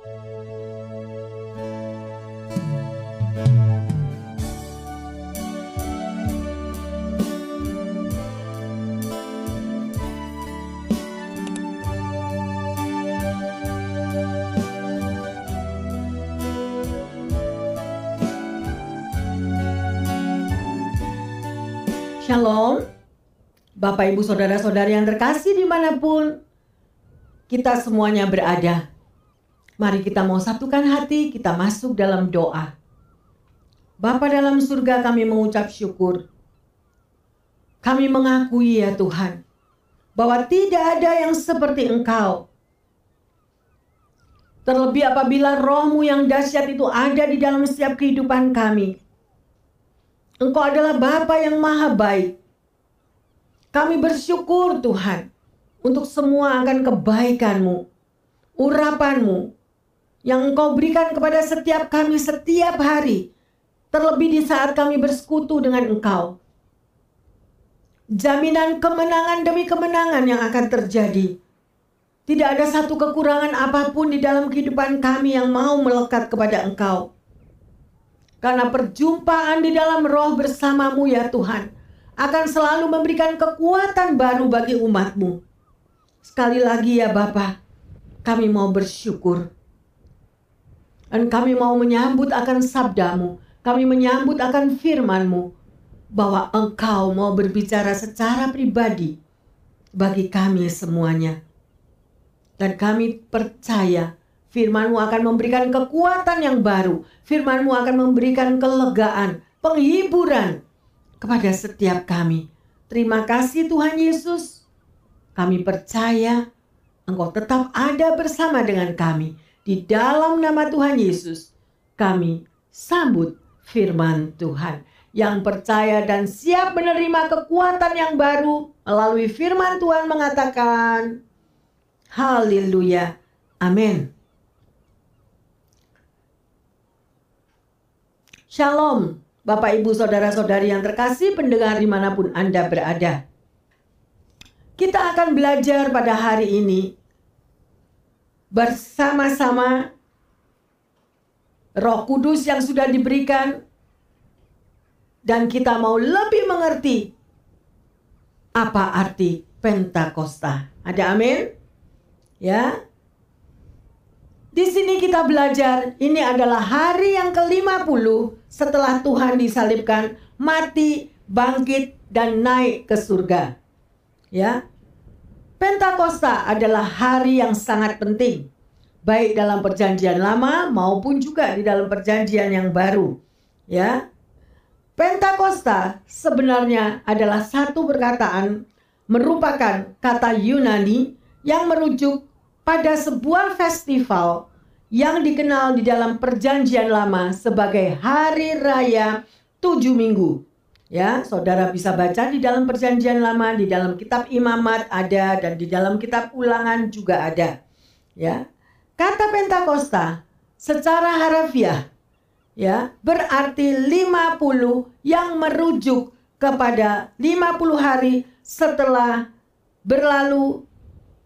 Shalom, Bapak Ibu Saudara-saudari yang terkasih di mana pun kita semuanya berada. Mari kita mau satukan hati, kita masuk dalam doa. Bapa dalam surga kami mengucap syukur. Kami mengakui ya Tuhan, bahwa tidak ada yang seperti Engkau. Terlebih apabila rohmu yang dahsyat itu ada di dalam setiap kehidupan kami. Engkau adalah Bapa yang maha baik. Kami bersyukur Tuhan untuk semua akan kebaikanmu, urapanmu yang Engkau berikan kepada setiap kami setiap hari. Terlebih di saat kami bersekutu dengan Engkau. Jaminan kemenangan demi kemenangan yang akan terjadi. Tidak ada satu kekurangan apa pun di dalam kehidupan kami yang mau melekat kepada Engkau. Karena perjumpaan di dalam roh bersamamu ya Tuhan akan selalu memberikan kekuatan baru bagi umatmu. Sekali lagi ya Bapa, kami mau bersyukur. Dan kami mau menyambut akan sabdamu. Kami menyambut akan firmanmu. Bahwa engkau mau berbicara secara pribadi bagi kami semuanya. Dan kami percaya Firmanmu akan memberikan kekuatan yang baru. Firmanmu akan memberikan kelegaan, penghiburan kepada setiap kami. Terima kasih Tuhan Yesus. Kami percaya Engkau tetap ada bersama dengan kami. Di dalam nama Tuhan Yesus, kami sambut firman Tuhan. Yang percaya dan siap menerima kekuatan yang baru melalui firman Tuhan mengatakan, Haleluya. Amin. Shalom, Bapak Ibu Saudara-saudari yang terkasih pendengar di mana pun Anda berada. Kita akan belajar pada hari ini bersama-sama roh kudus yang sudah diberikan dan kita mau lebih mengerti apa arti Pentakosta. Ada amin? Ya, di sini kita belajar ini adalah hari yang ke-50 setelah Tuhan disalibkan, mati, bangkit dan naik ke surga. Ya. Pentakosta adalah hari yang sangat penting baik dalam perjanjian lama maupun juga di dalam perjanjian yang baru. Ya. Pentakosta sebenarnya adalah satu perkataan merupakan kata Yunani yang merujuk pada sebuah festival yang dikenal di dalam perjanjian lama sebagai hari raya tujuh minggu. Ya, saudara bisa baca di dalam perjanjian lama, di dalam kitab imamat ada, dan di dalam kitab ulangan juga ada. Ya, kata Pentakosta secara harafiah ya berarti 50 yang merujuk kepada 50 hari setelah berlalu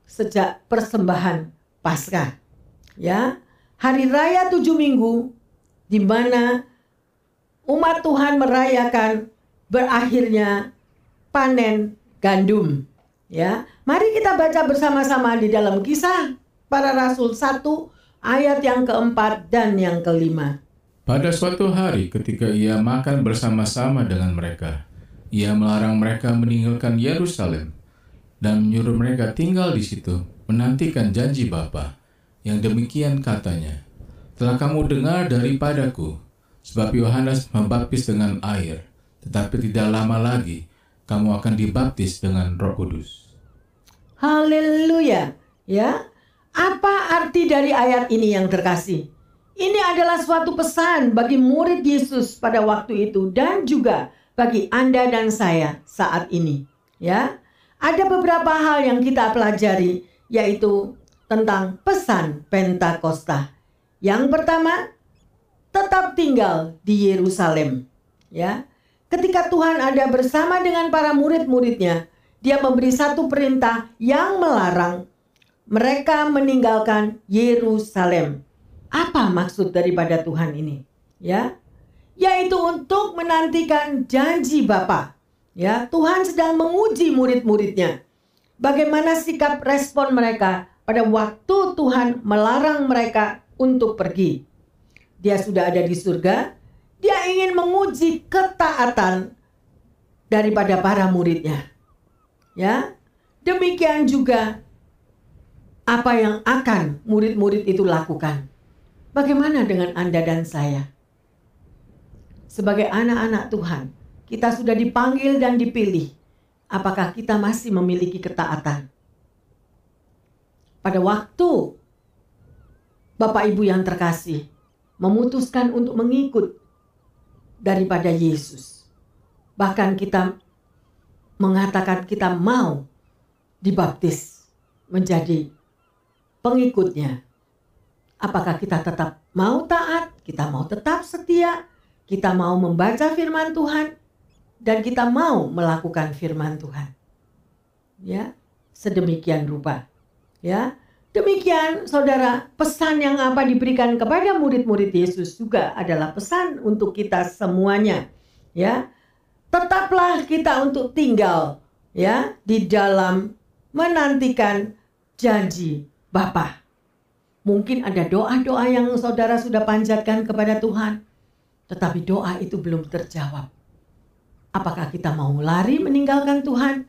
sejak persembahan Paskah. Ya, hari raya tujuh minggu di mana umat Tuhan merayakan berakhirnya panen gandum. Ya, mari kita baca bersama-sama di dalam kisah para rasul 1 ayat yang keempat dan yang kelima. Pada suatu hari ketika ia makan bersama-sama dengan mereka, ia melarang mereka meninggalkan Yerusalem dan menyuruh mereka tinggal di situ, menantikan janji Bapa. Yang demikian katanya, telah kamu dengar daripadaku, sebab Yohanes membaptis dengan air, tetapi tidak lama lagi kamu akan dibaptis dengan Roh Kudus. Haleluya. Ya. Apa arti dari ayat ini yang terkasih? Ini adalah suatu pesan bagi murid Yesus pada waktu itu dan juga bagi Anda dan saya saat ini. Ya. Ada beberapa hal yang kita pelajari yaitu tentang pesan Pentakosta. Yang pertama, tetap tinggal di Yerusalem. Ya. Ketika Tuhan ada bersama dengan para murid-muridnya, dia memberi satu perintah yang melarang mereka meninggalkan Yerusalem. Apa maksud daripada Tuhan ini? Ya, yaitu untuk menantikan janji Bapa. Ya, Tuhan sedang menguji murid-muridnya. Bagaimana sikap respon mereka pada waktu Tuhan melarang mereka untuk pergi. Dia sudah ada di surga, dia ingin menguji ketaatan daripada para muridnya. Ya, demikian juga apa yang akan murid-murid itu lakukan. Bagaimana dengan Anda dan saya? Sebagai anak-anak Tuhan, kita sudah dipanggil dan dipilih. Apakah kita masih memiliki ketaatan? Pada waktu Bapak Ibu yang terkasih memutuskan untuk mengikut daripada Yesus. Bahkan kita mengatakan kita mau dibaptis menjadi pengikutnya. Apakah kita tetap mau taat, kita mau tetap setia, kita mau membaca firman Tuhan, dan kita mau melakukan firman Tuhan. Ya, sedemikian rupa. Ya, demikian saudara, pesan yang apa diberikan kepada murid-murid Yesus juga adalah pesan untuk kita semuanya. Ya, tetaplah kita untuk tinggal ya di dalam menantikan janji Bapa. Mungkin ada doa-doa yang saudara sudah panjatkan kepada Tuhan, tetapi doa itu belum terjawab. Apakah kita mau lari meninggalkan Tuhan,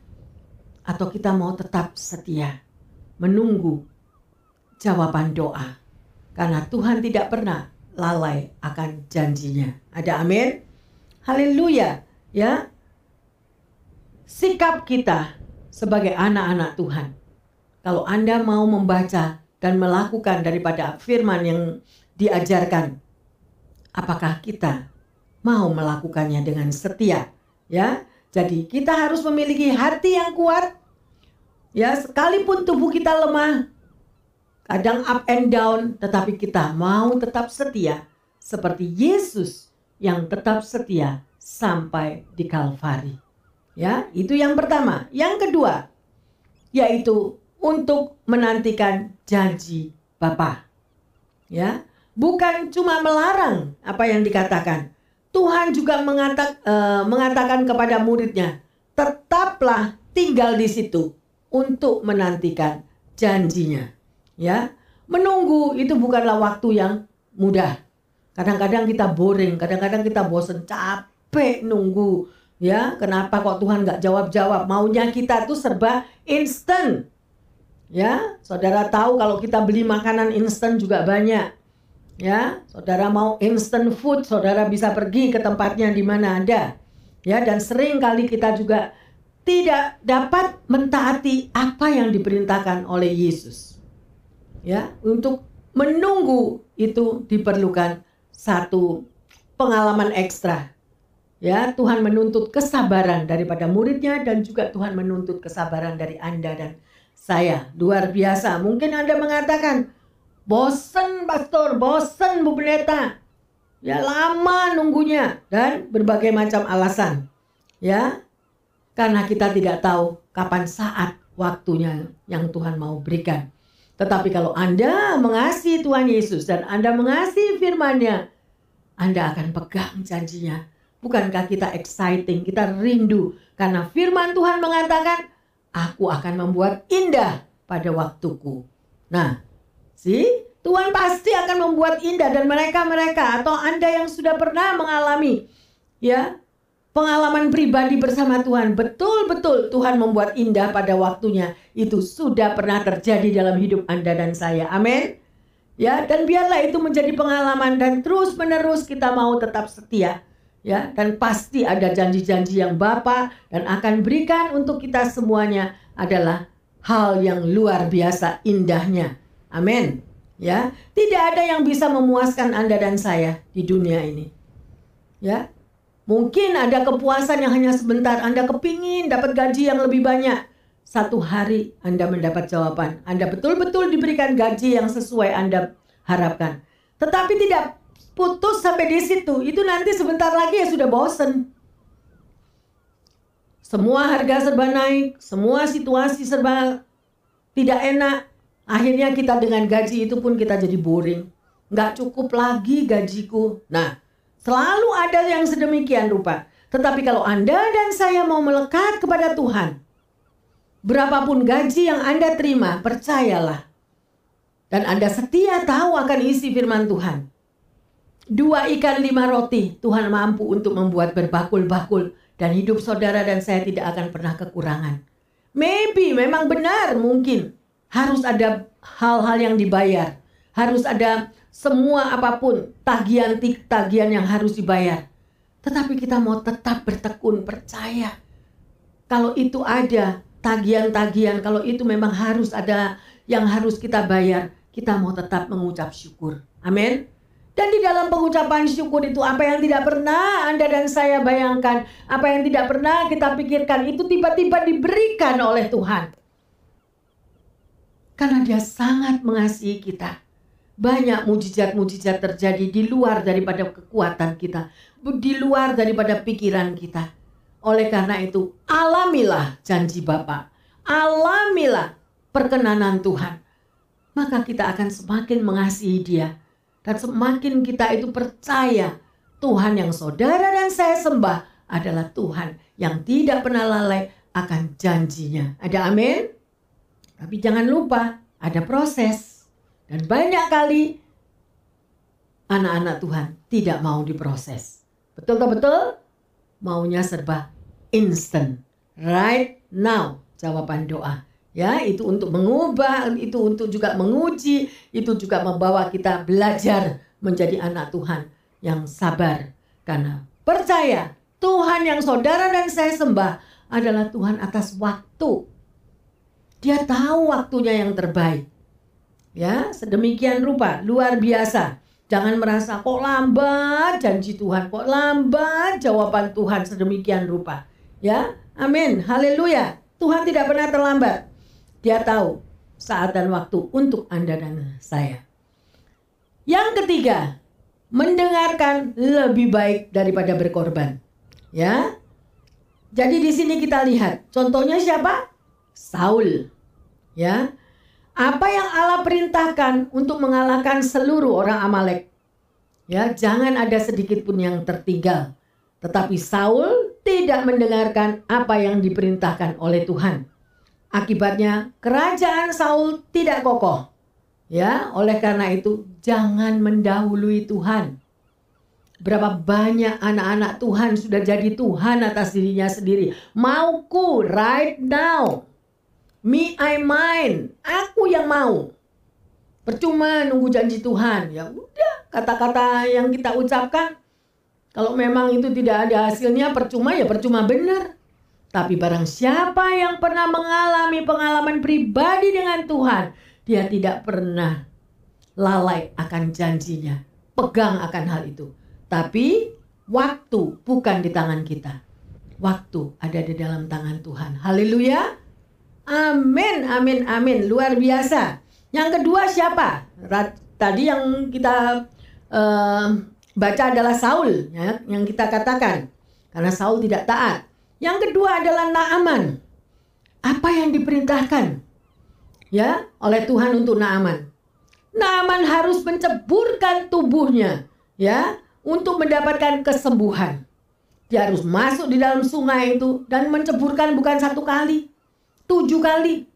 atau kita mau tetap setia menunggu jawaban doa? Karena Tuhan tidak pernah lalai akan janjinya. Ada amin? Haleluya, ya. Sikap kita sebagai anak-anak Tuhan. Kalau Anda mau membaca dan melakukan daripada firman yang diajarkan. Apakah kita mau melakukannya dengan setia? Ya, jadi kita harus memiliki hati yang kuat. Ya, sekalipun tubuh kita lemah, kadang up and down, tetapi kita mau tetap setia seperti Yesus yang tetap setia sampai di Kalvari. Ya, itu yang pertama. Yang kedua, yaitu untuk menantikan janji Bapa. Ya, bukan cuma melarang apa yang dikatakan. Tuhan juga mengatak, uh, mengatakan kepada muridnya, tetaplah tinggal di situ untuk menantikan janjinya. Ya, menunggu itu bukanlah waktu yang mudah. Kadang-kadang kita boring, kadang-kadang kita bosen, capek nunggu. Ya, kenapa kok Tuhan nggak jawab-jawab? Maunya kita tuh serba instant Ya, saudara tahu kalau kita beli makanan instan juga banyak. Ya, saudara mau instant food, saudara bisa pergi ke tempatnya di mana ada. Ya, dan sering kali kita juga tidak dapat mentaati apa yang diperintahkan oleh Yesus. Ya, untuk menunggu itu diperlukan satu pengalaman ekstra. Ya, Tuhan menuntut kesabaran daripada muridnya dan juga Tuhan menuntut kesabaran dari Anda dan saya luar biasa. Mungkin Anda mengatakan, bosen pastor, bosen Bu Pendeta. Ya lama nunggunya dan berbagai macam alasan. Ya, karena kita tidak tahu kapan saat waktunya yang Tuhan mau berikan. Tetapi kalau Anda mengasihi Tuhan Yesus dan Anda mengasihi firman-Nya, Anda akan pegang janjinya. Bukankah kita exciting, kita rindu karena firman Tuhan mengatakan aku akan membuat indah pada waktuku. Nah, si Tuhan pasti akan membuat indah dan mereka-mereka atau Anda yang sudah pernah mengalami ya pengalaman pribadi bersama Tuhan, betul-betul Tuhan membuat indah pada waktunya. Itu sudah pernah terjadi dalam hidup Anda dan saya. Amin. Ya, dan biarlah itu menjadi pengalaman dan terus-menerus kita mau tetap setia ya dan pasti ada janji-janji yang Bapa dan akan berikan untuk kita semuanya adalah hal yang luar biasa indahnya. Amin. Ya, tidak ada yang bisa memuaskan Anda dan saya di dunia ini. Ya. Mungkin ada kepuasan yang hanya sebentar. Anda kepingin dapat gaji yang lebih banyak. Satu hari Anda mendapat jawaban. Anda betul-betul diberikan gaji yang sesuai Anda harapkan. Tetapi tidak putus sampai di situ, itu nanti sebentar lagi ya sudah bosen. Semua harga serba naik, semua situasi serba tidak enak. Akhirnya kita dengan gaji itu pun kita jadi boring. nggak cukup lagi gajiku. Nah, selalu ada yang sedemikian rupa. Tetapi kalau Anda dan saya mau melekat kepada Tuhan, berapapun gaji yang Anda terima, percayalah. Dan Anda setia tahu akan isi firman Tuhan. Dua ikan lima roti, Tuhan mampu untuk membuat berbakul-bakul. Dan hidup saudara dan saya tidak akan pernah kekurangan. Maybe, memang benar mungkin. Harus ada hal-hal yang dibayar. Harus ada semua apa pun tagihan-tagihan yang harus dibayar. Tetapi kita mau tetap bertekun, percaya. Kalau itu ada tagihan-tagihan, kalau itu memang harus ada yang harus kita bayar, kita mau tetap mengucap syukur. Amin. Dan di dalam pengucapan syukur itu apa yang tidak pernah Anda dan saya bayangkan, apa yang tidak pernah kita pikirkan itu tiba-tiba diberikan oleh Tuhan. Karena dia sangat mengasihi kita. Banyak mujizat-mujizat terjadi di luar daripada kekuatan kita, di luar daripada pikiran kita. Oleh karena itu, alamilah janji Bapa. Alamilah perkenanan Tuhan. Maka kita akan semakin mengasihi dia dan semakin kita itu percaya Tuhan yang saudara dan saya sembah adalah Tuhan yang tidak pernah lalai akan janjinya. Ada amin? Tapi jangan lupa ada proses. Dan banyak kali anak-anak Tuhan tidak mau diproses. Betul tak betul? Maunya serba instant. Right now jawaban doa ya itu untuk mengubah itu untuk juga menguji itu juga membawa kita belajar menjadi anak Tuhan yang sabar karena percaya Tuhan yang saudara dan saya sembah adalah Tuhan atas waktu dia tahu waktunya yang terbaik ya sedemikian rupa luar biasa jangan merasa kok lambat janji Tuhan kok lambat jawaban Tuhan sedemikian rupa ya amin haleluya Tuhan tidak pernah terlambat dia tahu saat dan waktu untuk Anda dan saya. Yang ketiga, mendengarkan lebih baik daripada berkorban. Ya. Jadi di sini kita lihat contohnya siapa? Saul. Ya. Apa yang Allah perintahkan untuk mengalahkan seluruh orang Amalek? Ya, jangan ada sedikit pun yang tertinggal. Tetapi Saul tidak mendengarkan apa yang diperintahkan oleh Tuhan. Akibatnya kerajaan Saul tidak kokoh. Ya, oleh karena itu jangan mendahului Tuhan. Berapa banyak anak-anak Tuhan sudah jadi Tuhan atas dirinya sendiri. Mauku right now. Me I mine. Aku yang mau. Percuma nunggu janji Tuhan. Ya udah, kata-kata yang kita ucapkan kalau memang itu tidak ada hasilnya percuma ya percuma benar. Tapi barang siapa yang pernah mengalami pengalaman pribadi dengan Tuhan, dia tidak pernah lalai akan janjinya. Pegang akan hal itu. Tapi waktu bukan di tangan kita. Waktu ada di dalam tangan Tuhan. Haleluya. Amin, amin, amin. Luar biasa. Yang kedua siapa? Tadi yang kita uh, baca adalah Saul, ya, yang kita katakan. Karena Saul tidak taat. Yang kedua adalah Naaman. Apa yang diperintahkan ya oleh Tuhan untuk Naaman? Naaman harus menceburkan tubuhnya ya untuk mendapatkan kesembuhan. Dia harus masuk di dalam sungai itu dan menceburkan bukan satu kali, tujuh kali.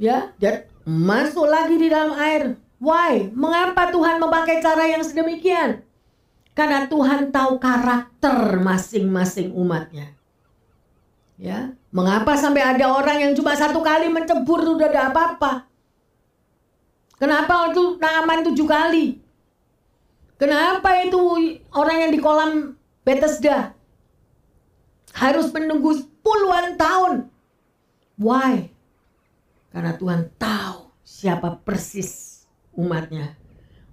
Ya, dan masuk lagi di dalam air. Why? Mengapa Tuhan memakai cara yang sedemikian? Karena Tuhan tahu karakter masing-masing umatnya. Ya, mengapa sampai ada orang yang cuma satu kali mencebur sudah ada apa-apa? Kenapa itu Naaman tujuh kali? Kenapa itu orang yang di kolam Bethesda harus menunggu puluhan tahun? Why? Karena Tuhan tahu siapa persis umatnya.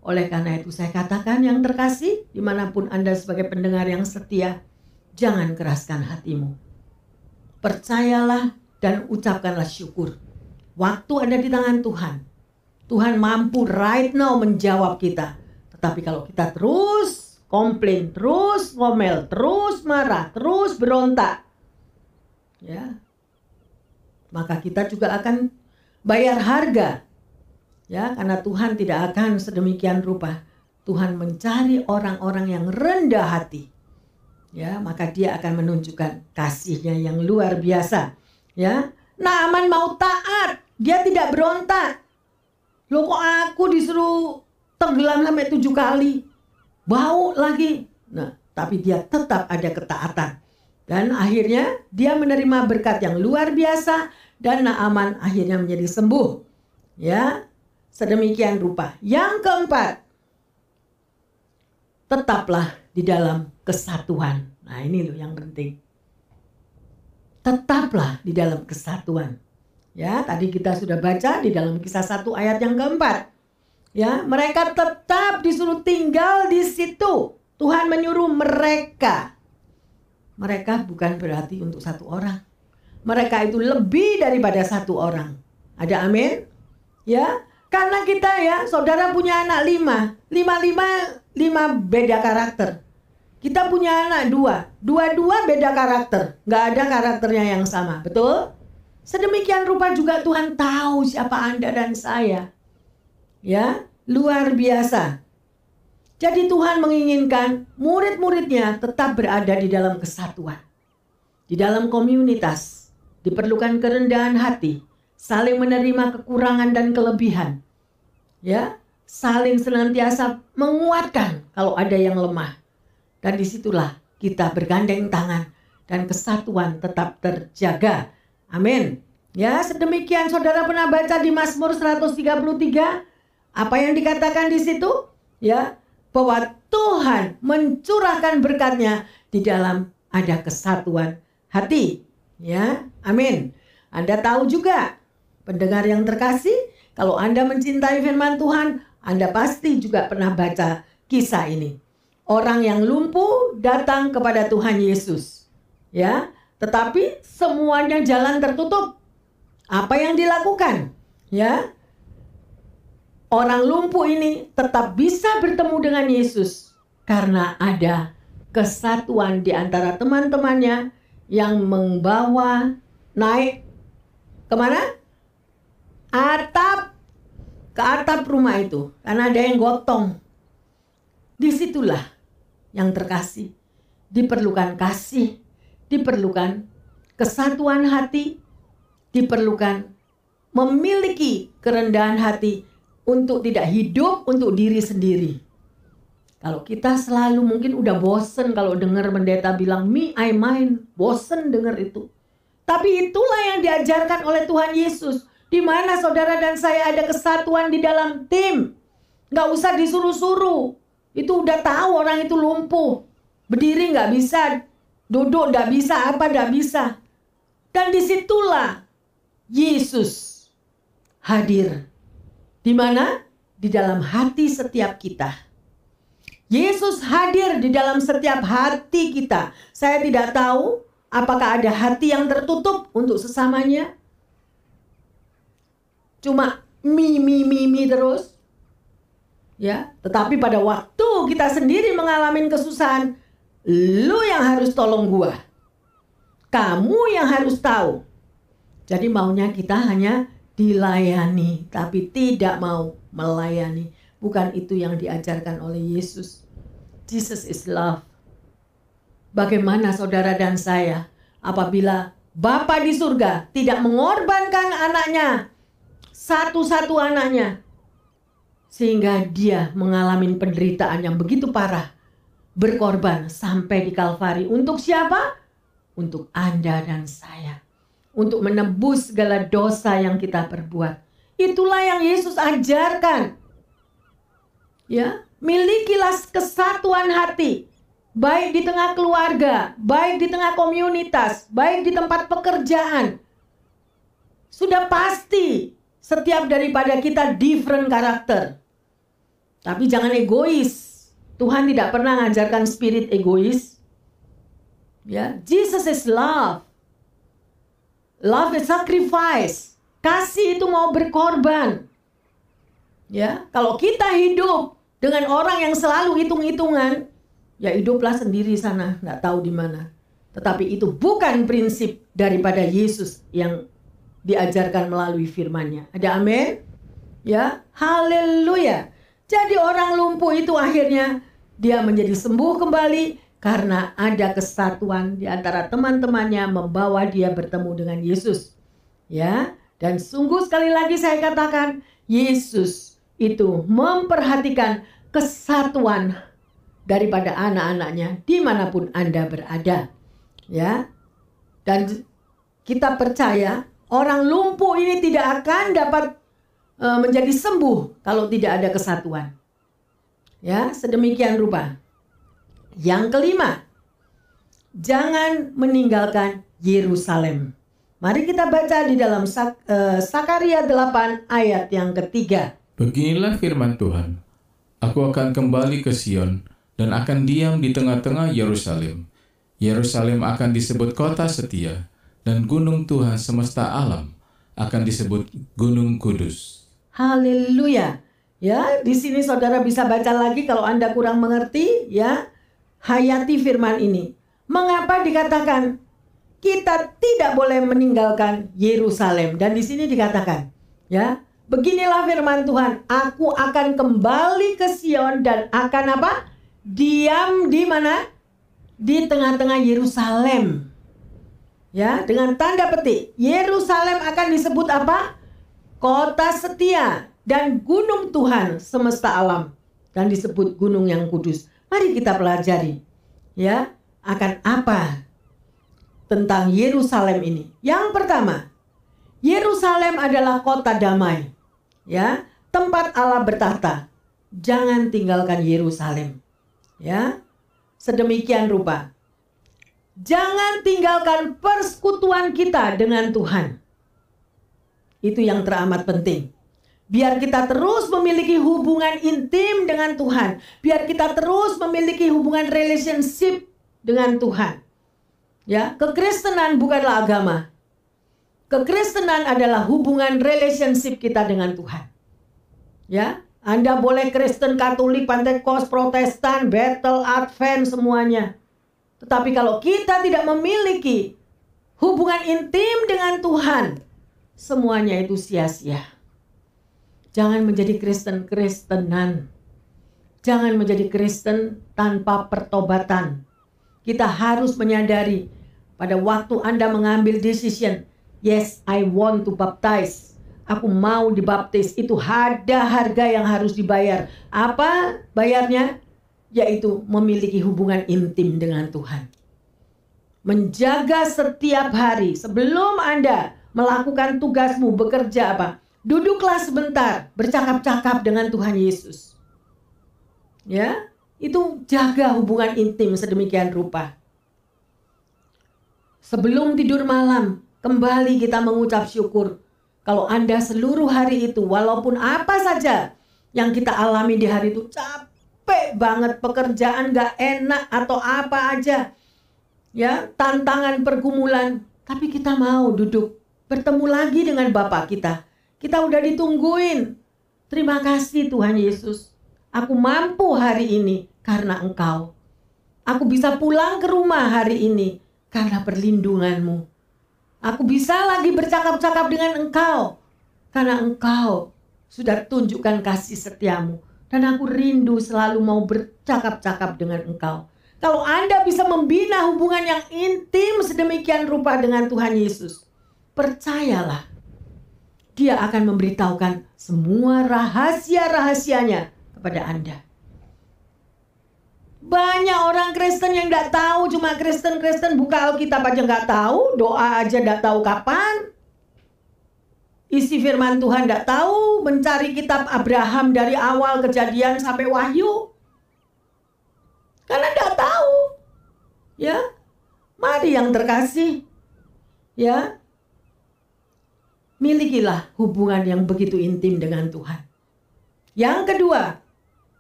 Oleh karena itu saya katakan yang terkasih, di mana pun Anda sebagai pendengar yang setia, jangan keraskan hatimu percayalah dan ucapkanlah syukur. Waktu ada di tangan Tuhan. Tuhan mampu right now menjawab kita. Tetapi kalau kita terus komplain, terus ngomel, terus marah, terus berontak, ya, maka kita juga akan bayar harga, ya, karena Tuhan tidak akan sedemikian rupa Tuhan mencari orang-orang yang rendah hati. Ya, maka dia akan menunjukkan kasihnya yang luar biasa. Ya, Naaman mau taat, dia tidak berontak. Loh kok aku disuruh tenggelam sampai tujuh kali, bau lagi. Nah, tapi dia tetap ada ketaatan. Dan akhirnya dia menerima berkat yang luar biasa dan Naaman akhirnya menjadi sembuh. Ya, sedemikian rupa. Yang keempat, tetaplah di dalam kesatuan. Nah, ini loh yang penting. Tetaplah di dalam kesatuan. Ya, tadi kita sudah baca di dalam kisah satu ayat yang keempat. Ya, mereka tetap disuruh tinggal di situ. Tuhan menyuruh mereka. Mereka bukan berarti untuk satu orang. Mereka itu lebih daripada satu orang. Ada amin? Ya, karena kita ya, saudara punya anak lima. Lima, lima, lima beda karakter. Kita punya anak dua. Dua-dua beda karakter. Nggak ada karakternya yang sama. Betul? Sedemikian rupa juga Tuhan tahu siapa Anda dan saya. Ya, luar biasa. Jadi Tuhan menginginkan murid-muridnya tetap berada di dalam kesatuan. Di dalam komunitas diperlukan kerendahan hati, saling menerima kekurangan dan kelebihan. Ya, saling senantiasa menguatkan kalau ada yang lemah. Dan di situlah kita bergandeng tangan dan kesatuan tetap terjaga. Amin. Ya, sedemikian saudara pernah baca di Mazmur 133 apa yang dikatakan di situ? Ya, bahwa Tuhan mencurahkan berkatnya di dalam ada kesatuan hati. Ya, amin. Anda tahu juga, pendengar yang terkasih, kalau Anda mencintai firman Tuhan, Anda pasti juga pernah baca kisah ini. Orang yang lumpuh datang kepada Tuhan Yesus. Ya, tetapi semuanya jalan tertutup. Apa yang dilakukan? Ya, orang lumpuh ini tetap bisa bertemu dengan Yesus karena ada kesatuan di antara teman-temannya yang membawa naik ke mana? Atap. Ke atap rumah itu. Karena ada yang gotong. Di situlah yang terkasih. Diperlukan kasih, diperlukan kesatuan hati, diperlukan memiliki kerendahan hati untuk tidak hidup untuk diri sendiri. Kalau kita selalu mungkin udah bosen kalau dengar pendeta bilang me, I, mine. Bosen dengar itu. Tapi itulah yang diajarkan oleh Tuhan Yesus. Di mana saudara dan saya ada kesatuan di dalam tim. Gak usah disuruh-suruh. Itu udah tahu orang itu lumpuh. Berdiri gak bisa. Duduk gak bisa, apa gak bisa. Dan di situlah Yesus hadir di mana? Di dalam hati setiap kita. Yesus hadir di dalam setiap hati kita. Saya tidak tahu apakah ada hati yang tertutup untuk sesamanya. Cuma mi mi mi mi terus. Ya, tetapi pada waktu kita sendiri mengalami kesusahan, lu yang harus tolong gua. Kamu yang harus tahu. Jadi maunya kita hanya dilayani, tapi tidak mau melayani. Bukan itu yang diajarkan oleh Yesus. Jesus is love. Bagaimana saudara dan saya apabila Bapa di surga tidak mengorbankan anaknya, satu-satu anaknya, sehingga dia mengalami penderitaan yang begitu parah, berkorban sampai di Kalvari. Untuk siapa? Untuk Anda dan saya untuk menebus segala dosa yang kita perbuat. Itulah yang Yesus ajarkan. Ya, milikilah kesatuan hati, baik di tengah keluarga, baik di tengah komunitas, baik di tempat pekerjaan. Sudah pasti setiap daripada kita different karakter. Tapi jangan egois. Tuhan tidak pernah mengajarkan spirit egois. Ya, Jesus is love. Love is sacrifice. Kasih itu mau berkorban. Ya, kalau kita hidup dengan orang yang selalu hitung-hitungan, ya hiduplah sendiri sana, nggak tahu di mana. Tetapi itu bukan prinsip daripada Yesus yang diajarkan melalui firman-Nya. Ada amin? Ya, haleluya. Jadi orang lumpuh itu akhirnya dia menjadi sembuh kembali karena ada kesatuan di antara teman-temannya membawa dia bertemu dengan Yesus. Ya, dan sungguh sekali lagi saya katakan, Yesus itu memperhatikan kesatuan daripada anak-anaknya di mana pun Anda berada. Ya, dan kita percaya orang lumpuh ini tidak akan dapat uh, menjadi sembuh kalau tidak ada kesatuan. Ya, sedemikian rupa. Yang kelima, jangan meninggalkan Yerusalem. Mari kita baca di dalam Sak, uh, Sakaria 8 ayat yang ketiga. Beginilah firman Tuhan. Aku akan kembali ke Sion dan akan diam di tengah-tengah Yerusalem. Yerusalem akan disebut kota setia dan gunung Tuhan semesta alam akan disebut Gunung Kudus. Haleluya. Ya, di sini saudara bisa baca lagi kalau Anda kurang mengerti, ya. Hayati firman ini. Mengapa dikatakan kita tidak boleh meninggalkan Yerusalem dan di sini dikatakan, ya, beginilah firman Tuhan, aku akan kembali ke Sion dan akan apa? Diam di mana? Di tengah-tengah Yerusalem. Ya, dengan tanda petik, Yerusalem akan disebut apa? Kota setia dan gunung Tuhan semesta alam dan disebut gunung yang kudus. Mari kita pelajari ya akan apa tentang Yerusalem ini. Yang pertama, Yerusalem adalah kota damai. Ya, tempat Allah bertahta. Jangan tinggalkan Yerusalem. Ya. Sedemikian rupa. Jangan tinggalkan persekutuan kita dengan Tuhan. Itu yang teramat penting. Biar kita terus memiliki hubungan intim dengan Tuhan. Biar kita terus memiliki hubungan relationship dengan Tuhan. Ya, kekristenan bukanlah agama. Kekristenan adalah hubungan relationship kita dengan Tuhan. Ya, Anda boleh Kristen, Katolik, Pentecost, Protestan, Battle, Advent semuanya. Tetapi kalau kita tidak memiliki hubungan intim dengan Tuhan, semuanya itu sia-sia. Jangan menjadi Kristen-Kristenan. Jangan menjadi Kristen tanpa pertobatan. Kita harus menyadari pada waktu Anda mengambil decision, yes, I want to baptize. Aku mau dibaptis. Itu ada harga yang harus dibayar. Apa bayarnya? Yaitu memiliki hubungan intim dengan Tuhan. Menjaga setiap hari sebelum Anda melakukan tugasmu bekerja apa? Duduklah sebentar, bercakap-cakap dengan Tuhan Yesus. Ya, itu jaga hubungan intim sedemikian rupa. Sebelum tidur malam, kembali kita mengucap syukur. Kalau Anda seluruh hari itu, walaupun apa saja yang kita alami di hari itu, capek banget pekerjaan gak enak atau apa aja. Ya, tantangan pergumulan. Tapi kita mau duduk bertemu lagi dengan Bapak kita kita udah ditungguin. Terima kasih Tuhan Yesus. Aku mampu hari ini karena Engkau. Aku bisa pulang ke rumah hari ini karena perlindunganmu. Aku bisa lagi bercakap-cakap dengan Engkau karena Engkau sudah tunjukkan kasih setiamu. Dan aku rindu selalu mau bercakap-cakap dengan Engkau. Kalau Anda bisa membina hubungan yang intim sedemikian rupa dengan Tuhan Yesus, percayalah dia akan memberitahukan semua rahasia-rahasianya kepada Anda. Banyak orang Kristen yang tidak tahu, cuma Kristen-Kristen buka Alkitab aja nggak tahu, doa aja nggak tahu kapan. Isi firman Tuhan nggak tahu, mencari kitab Abraham dari awal kejadian sampai Wahyu. Karena nggak tahu. Ya, mari yang terkasih. Ya, milikilah hubungan yang begitu intim dengan Tuhan. Yang kedua,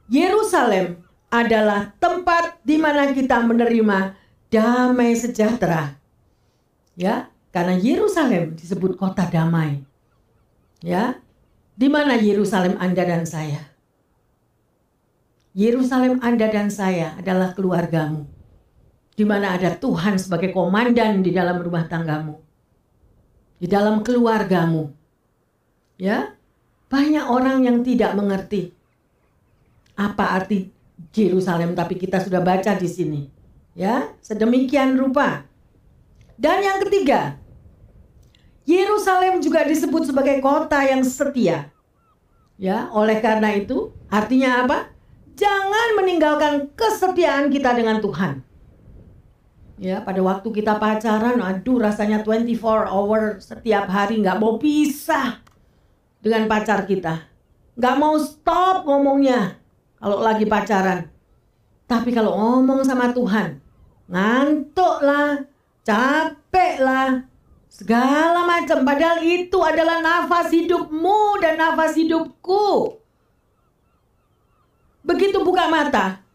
Yerusalem adalah tempat di mana kita menerima damai sejahtera. Ya, karena Yerusalem disebut kota damai. Ya, di mana Yerusalem Anda dan saya? Yerusalem Anda dan saya adalah keluargamu. Di mana ada Tuhan sebagai komandan di dalam rumah tanggamu di dalam keluargamu. Ya, banyak orang yang tidak mengerti. apa arti Yerusalem tapi kita sudah baca di sini. Ya, sedemikian rupa. Dan yang ketiga, Yerusalem juga disebut sebagai kota yang setia. Ya, oleh karena itu, artinya apa? Jangan meninggalkan kesetiaan kita dengan Tuhan. Ya, pada waktu kita pacaran, aduh rasanya 24 hour setiap hari nggak mau pisah dengan pacar kita. Nggak mau stop ngomongnya kalau lagi pacaran. Tapi kalau ngomong sama Tuhan, ngantuk lah, capek lah, segala macam. Padahal itu adalah nafas hidupmu dan nafas hidupku. Begitu buka mata,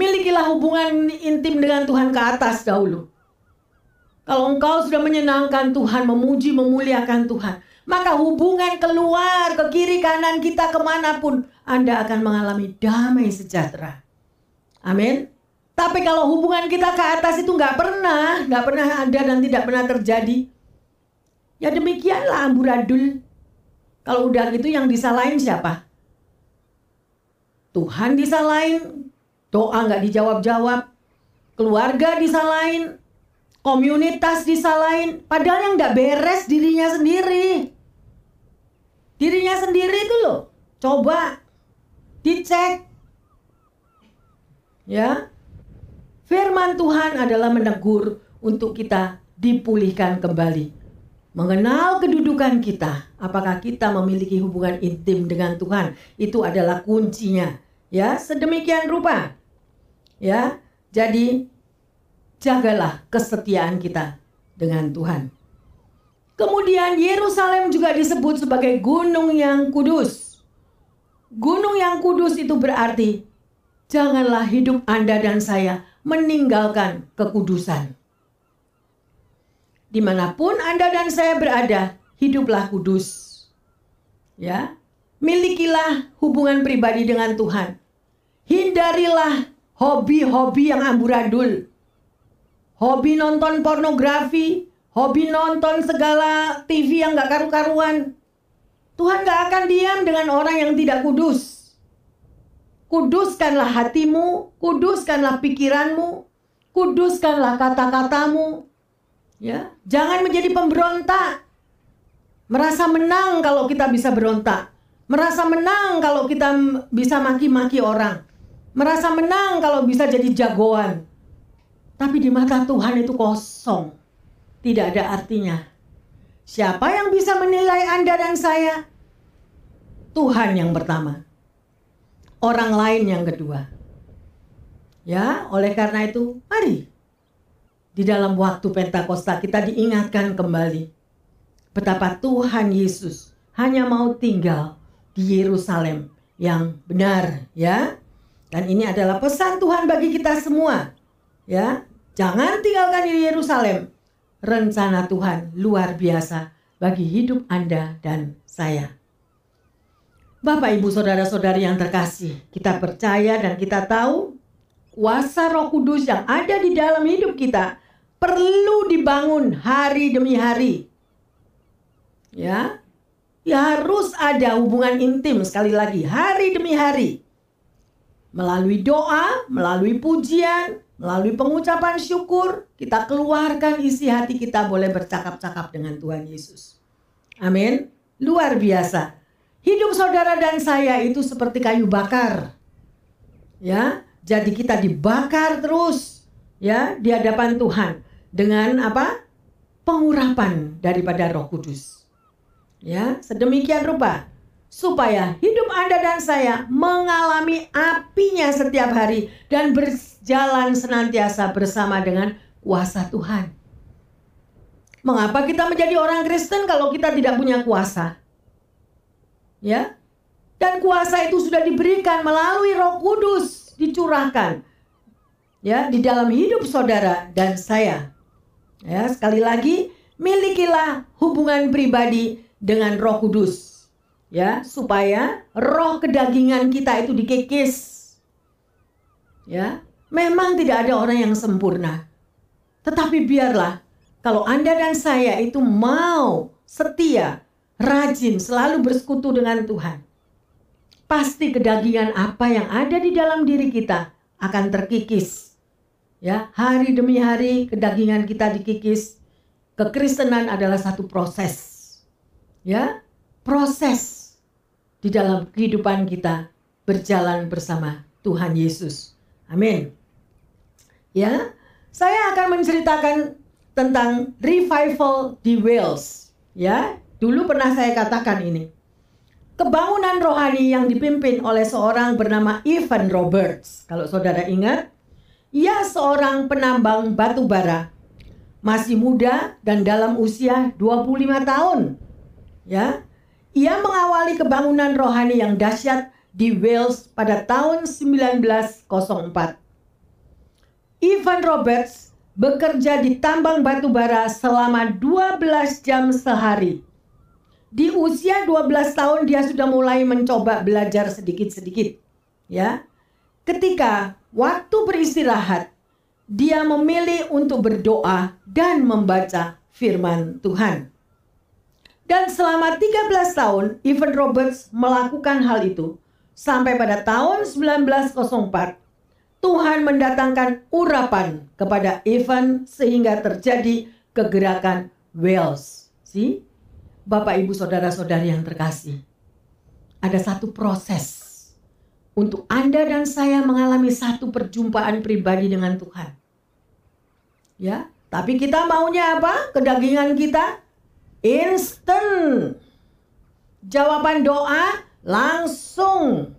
Milikilah hubungan intim dengan Tuhan ke atas dahulu. Kalau engkau sudah menyenangkan Tuhan, memuji, memuliakan Tuhan, maka hubungan keluar ke kiri kanan kita ke mana pun, Anda akan mengalami damai sejahtera. Amin. Tapi kalau hubungan kita ke atas itu nggak pernah, nggak pernah ada dan tidak pernah terjadi, ya demikianlah amburadul. Kalau udah gitu yang disalahin siapa? Tuhan disalahin, Doa nggak dijawab-jawab. Keluarga disalahin. Komunitas disalahin. Padahal yang nggak beres dirinya sendiri. Dirinya sendiri itu loh. Coba dicek. Ya. Firman Tuhan adalah menegur untuk kita dipulihkan kembali. Mengenal kedudukan kita, apakah kita memiliki hubungan intim dengan Tuhan, itu adalah kuncinya. Ya, sedemikian rupa. Ya, jadi jagalah kesetiaan kita dengan Tuhan. Kemudian Yerusalem juga disebut sebagai gunung yang kudus. Gunung yang kudus itu berarti janganlah hidup Anda dan saya meninggalkan kekudusan. Di mana pun Anda dan saya berada, hiduplah kudus. Ya, milikilah hubungan pribadi dengan Tuhan. Hindarilah hobi-hobi yang amburadul. Hobi nonton pornografi, hobi nonton segala TV yang gak karu-karuan. Tuhan gak akan diam dengan orang yang tidak kudus. Kuduskanlah hatimu, kuduskanlah pikiranmu, kuduskanlah kata-katamu. Ya, jangan menjadi pemberontak. Merasa menang kalau kita bisa berontak. Merasa menang kalau kita bisa maki-maki orang merasa menang kalau bisa jadi jagoan. Tapi di mata Tuhan itu kosong. Tidak ada artinya. Siapa yang bisa menilai Anda dan saya? Tuhan yang pertama. Orang lain yang kedua. Ya, oleh karena itu, mari di dalam waktu Pentakosta kita diingatkan kembali betapa Tuhan Yesus hanya mau tinggal di Yerusalem yang benar, ya. Dan ini adalah pesan Tuhan bagi kita semua. Ya, jangan tinggalkan di Yerusalem. Rencana Tuhan luar biasa bagi hidup Anda dan saya. Bapak, Ibu, Saudara-saudari yang terkasih, kita percaya dan kita tahu kuasa Roh Kudus yang ada di dalam hidup kita perlu dibangun hari demi hari. Ya, ya harus ada hubungan intim sekali lagi hari demi hari melalui doa, melalui pujian, melalui pengucapan syukur, kita keluarkan isi hati kita boleh bercakap-cakap dengan Tuhan Yesus. Amin. Luar biasa. Hidup saudara dan saya itu seperti kayu bakar. Ya, jadi kita dibakar terus ya di hadapan Tuhan dengan apa? pengurapan daripada Roh Kudus. Ya, sedemikian rupa supaya hidup Anda dan saya mengalami apinya setiap hari dan berjalan senantiasa bersama dengan kuasa Tuhan. Mengapa kita menjadi orang Kristen kalau kita tidak punya kuasa? Ya. Dan kuasa itu sudah diberikan melalui Roh Kudus dicurahkan ya di dalam hidup saudara dan saya. Ya, sekali lagi milikilah hubungan pribadi dengan Roh Kudus ya supaya roh kedagingan kita itu dikikis ya memang tidak ada orang yang sempurna tetapi biarlah kalau anda dan saya itu mau setia rajin selalu bersekutu dengan Tuhan pasti kedagingan apa yang ada di dalam diri kita akan terkikis. Ya, hari demi hari kedagingan kita dikikis. Kekristenan adalah satu proses. Ya, proses di dalam kehidupan kita berjalan bersama Tuhan Yesus. Amin. Ya, saya akan menceritakan tentang revival di Wales. Ya, dulu pernah saya katakan ini. Kebangunan rohani yang dipimpin oleh seorang bernama Evan Roberts. Kalau saudara ingat, ia seorang penambang batu bara. Masih muda dan dalam usia 25 tahun. Ya. Ia mengawali kebangunan rohani yang dahsyat di Wales pada tahun 1904. Ivan Roberts bekerja di tambang batu bara selama 12 jam sehari. Di usia 12 tahun dia sudah mulai mencoba belajar sedikit-sedikit. Ya. Ketika waktu beristirahat, dia memilih untuk berdoa dan membaca firman Tuhan. Dan selama 13 tahun, Evan Roberts melakukan hal itu. Sampai pada tahun 1904, Tuhan mendatangkan urapan kepada Evan sehingga terjadi kegerakan Wales. Si, Bapak Ibu Saudara-saudari yang terkasih. Ada satu proses untuk Anda dan saya mengalami satu perjumpaan pribadi dengan Tuhan. Ya, tapi kita maunya apa? Kedagingan kita instant. Jawaban doa langsung.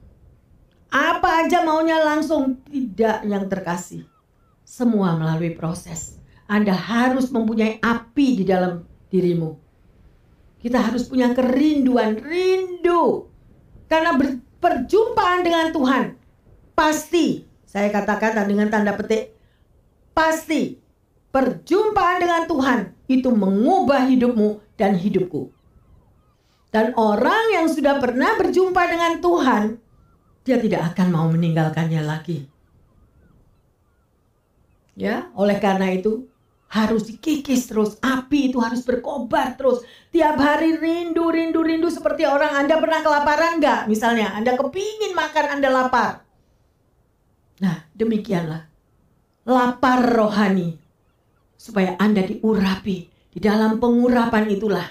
Apa aja maunya langsung, tidak yang terkasih. Semua melalui proses. Anda harus mempunyai api di dalam dirimu. Kita harus punya kerinduan, rindu. Karena perjumpaan dengan Tuhan pasti, saya katakan dengan tanda petik, pasti perjumpaan dengan Tuhan itu mengubah hidupmu dan hidupku. Dan orang yang sudah pernah berjumpa dengan Tuhan, dia tidak akan mau meninggalkannya lagi. Ya, oleh karena itu harus dikikis terus, api itu harus berkobar terus. Tiap hari rindu, rindu, rindu seperti orang Anda pernah kelaparan nggak? Misalnya Anda kepingin makan, Anda lapar. Nah, demikianlah. Lapar rohani. Supaya Anda diurapi. Di dalam pengurapan itulah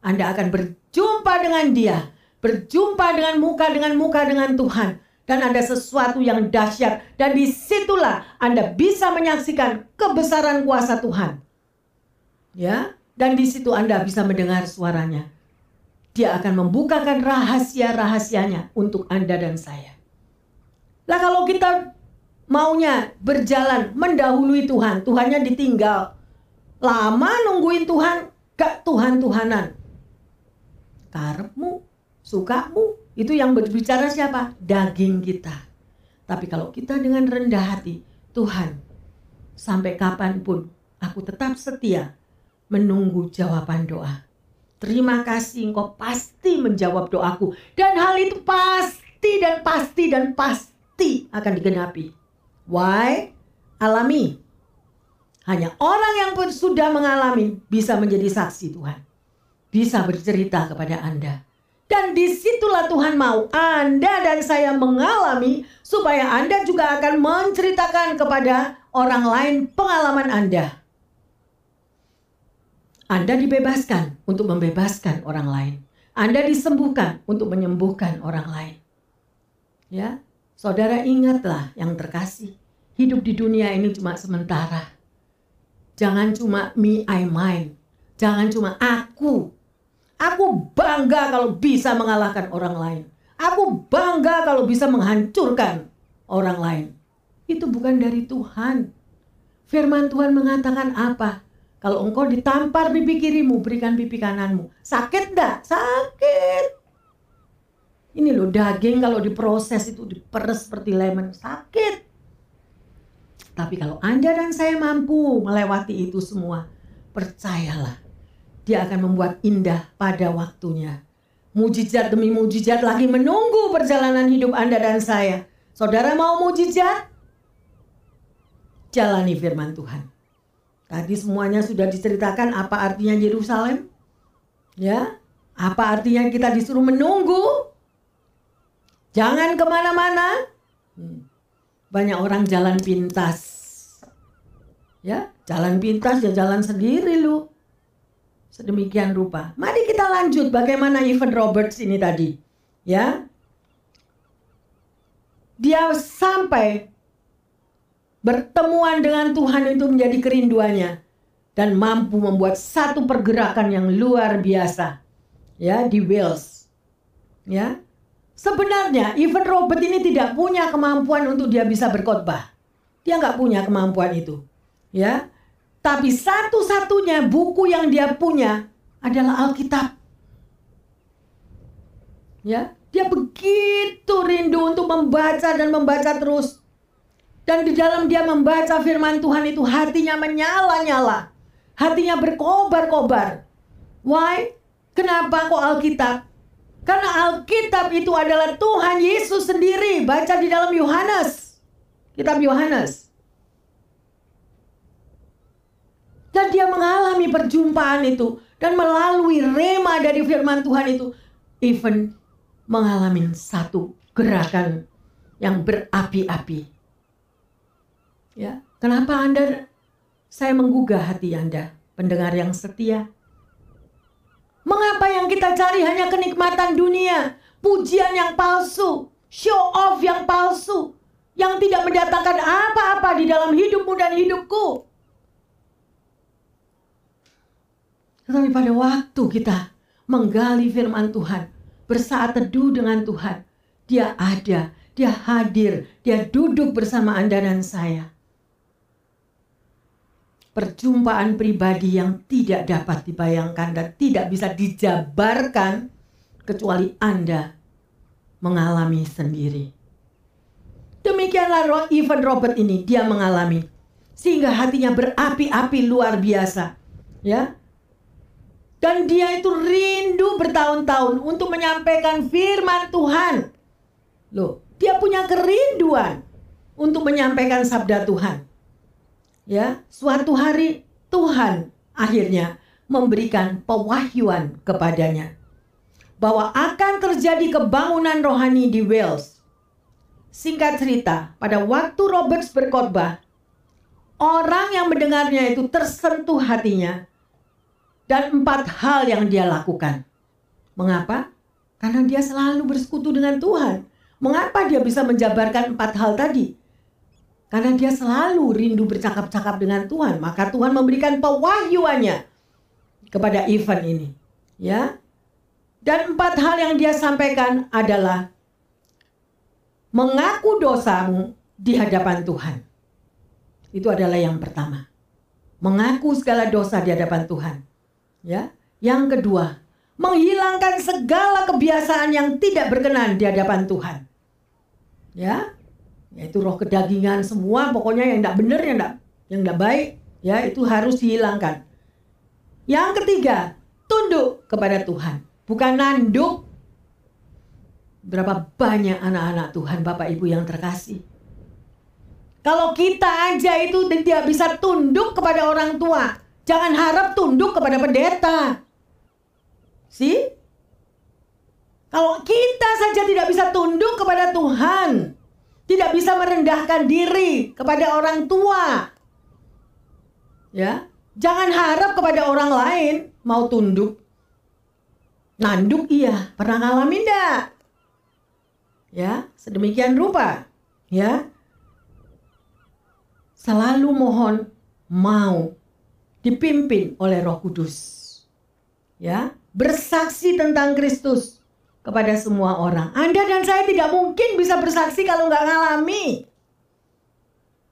Anda akan berjumpa dengan dia. Berjumpa dengan muka dengan muka dengan Tuhan dan ada sesuatu yang dahsyat dan di situlah Anda bisa menyaksikan kebesaran kuasa Tuhan. Ya, dan di situ Anda bisa mendengar suaranya. Dia akan membukakan rahasia-rahasianya untuk Anda dan saya. Lah kalau kita maunya berjalan mendahului Tuhan, Tuhannya ditinggal. Lama nungguin Tuhan, gak Tuhan-Tuhanan. Karepmu, sukamu, itu yang berbicara siapa? Daging kita. Tapi kalau kita dengan rendah hati, Tuhan, sampai kapan pun aku tetap setia menunggu jawaban doa. Terima kasih engkau pasti menjawab doaku. Dan hal itu pasti dan pasti dan pasti akan digenapi. Why? Alami. Hanya orang yang pun sudah mengalami bisa menjadi saksi Tuhan. Bisa bercerita kepada Anda dan di situlah Tuhan mau Anda dan saya mengalami supaya Anda juga akan menceritakan kepada orang lain pengalaman Anda. Anda dibebaskan untuk membebaskan orang lain. Anda disembuhkan untuk menyembuhkan orang lain. Ya, saudara ingatlah yang terkasih. Hidup di dunia ini cuma sementara. Jangan cuma me, I, mine. Jangan cuma aku, Aku bangga kalau bisa mengalahkan orang lain. Aku bangga kalau bisa menghancurkan orang lain. Itu bukan dari Tuhan. Firman Tuhan mengatakan apa? Kalau engkau ditampar pipi kirimu, berikan pipi kananmu. Sakit enggak? Sakit. Ini loh daging kalau diproses itu diperes seperti lemon. Sakit. Tapi kalau Anda dan saya mampu melewati itu semua, percayalah dia akan membuat indah pada waktunya. Mujizat demi mujizat lagi menunggu perjalanan hidup Anda dan saya. Saudara mau mujizat? Jalani firman Tuhan. Tadi semuanya sudah diceritakan apa artinya Yerusalem. Ya, apa artinya kita disuruh menunggu? Jangan ke mana-mana. Hmm. Banyak orang jalan pintas. Ya, jalan pintas ya jalan sendiri lu. Sedemikian rupa. Mari kita lanjut bagaimana Evan Roberts ini tadi. Ya. Dia sampai bertemuan dengan Tuhan itu menjadi kerinduannya dan mampu membuat satu pergerakan yang luar biasa ya di Wales ya sebenarnya Evan Robert ini tidak punya kemampuan untuk dia bisa berkhotbah dia nggak punya kemampuan itu ya tapi satu-satunya buku yang dia punya adalah Alkitab ya dia begitu rindu untuk membaca dan membaca terus dan di dalam dia membaca firman Tuhan itu hatinya menyala-nyala. Hatinya berkobar-kobar. Why? Kenapa kok Alkitab? Karena Alkitab itu adalah Tuhan Yesus sendiri. Baca di dalam Yohanes. Kitab Yohanes. Dan dia mengalami perjumpaan itu. Dan melalui rema dari firman Tuhan itu. Even mengalami satu gerakan yang berapi-api Ya, kenapa Anda saya menggugah hati Anda, pendengar yang setia? Mengapa yang kita cari hanya kenikmatan dunia, pujian yang palsu, show off yang palsu, yang tidak mendatangkan apa-apa di dalam hidupmu dan hidupku? Tetapi pada waktu kita menggali firman Tuhan, bersaat teduh dengan Tuhan, dia ada, dia hadir, dia duduk bersama Anda dan saya perjumpaan pribadi yang tidak dapat dibayangkan dan tidak bisa dijabarkan kecuali Anda mengalami sendiri. Demikianlah Ivan Robert ini dia mengalami sehingga hatinya berapi-api luar biasa, ya. Dan dia itu rindu bertahun-tahun untuk menyampaikan firman Tuhan. Loh, dia punya kerinduan untuk menyampaikan sabda Tuhan ya suatu hari Tuhan akhirnya memberikan pewahyuan kepadanya bahwa akan terjadi kebangunan rohani di Wales. Singkat cerita, pada waktu Roberts berkhotbah, orang yang mendengarnya itu tersentuh hatinya dan empat hal yang dia lakukan. Mengapa? Karena dia selalu bersekutu dengan Tuhan. Mengapa dia bisa menjabarkan empat hal tadi? Karena dia selalu rindu bercakap-cakap dengan Tuhan, maka Tuhan memberikan pewahyuannya kepada Ivan ini. Ya. Dan empat hal yang dia sampaikan adalah mengaku dosamu di hadapan Tuhan. Itu adalah yang pertama. Mengaku segala dosa di hadapan Tuhan. Ya. Yang kedua, menghilangkan segala kebiasaan yang tidak berkenan di hadapan Tuhan. Ya, yaitu roh kedagingan semua pokoknya yang tidak benar yang tidak yang tidak baik ya itu harus dihilangkan. Yang ketiga tunduk kepada Tuhan. Bukan nanduk. Berapa banyak anak-anak Tuhan Bapak Ibu yang terkasih. Kalau kita aja itu tidak bisa tunduk kepada orang tua jangan harap tunduk kepada pendeta. Sih kalau kita saja tidak bisa tunduk kepada Tuhan tidak bisa merendahkan diri kepada orang tua. Ya, jangan harap kepada orang lain mau tunduk. Nanduk iya, pernah ngalamin enggak? Ya, sedemikian rupa. Ya. Selalu mohon mau dipimpin oleh Roh Kudus. Ya, bersaksi tentang Kristus kepada semua orang. Anda dan saya tidak mungkin bisa bersaksi kalau nggak ngalami.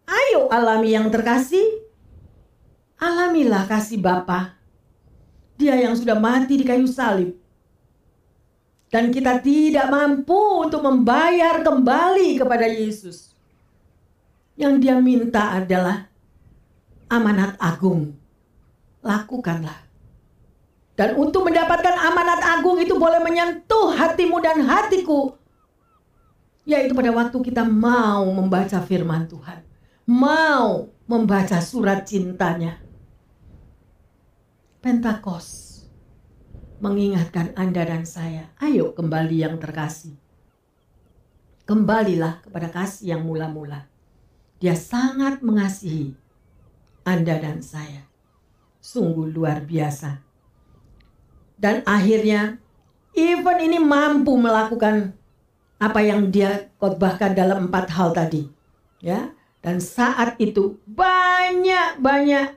Ayo alami yang terkasih. Alamilah kasih Bapa. Dia yang sudah mati di kayu salib. Dan kita tidak mampu untuk membayar kembali kepada Yesus. Yang dia minta adalah amanat agung. Lakukanlah dan untuk mendapatkan amanat agung itu boleh menyentuh hatimu dan hatiku. Yaitu pada waktu kita mau membaca firman Tuhan. Mau membaca surat cintanya. Pentakos mengingatkan Anda dan saya, ayo kembali yang terkasih. Kembalilah kepada kasih yang mula-mula. Dia sangat mengasihi Anda dan saya. Sungguh luar biasa. Dan akhirnya even ini mampu melakukan apa yang dia khotbahkan dalam empat hal tadi. Ya, dan saat itu banyak-banyak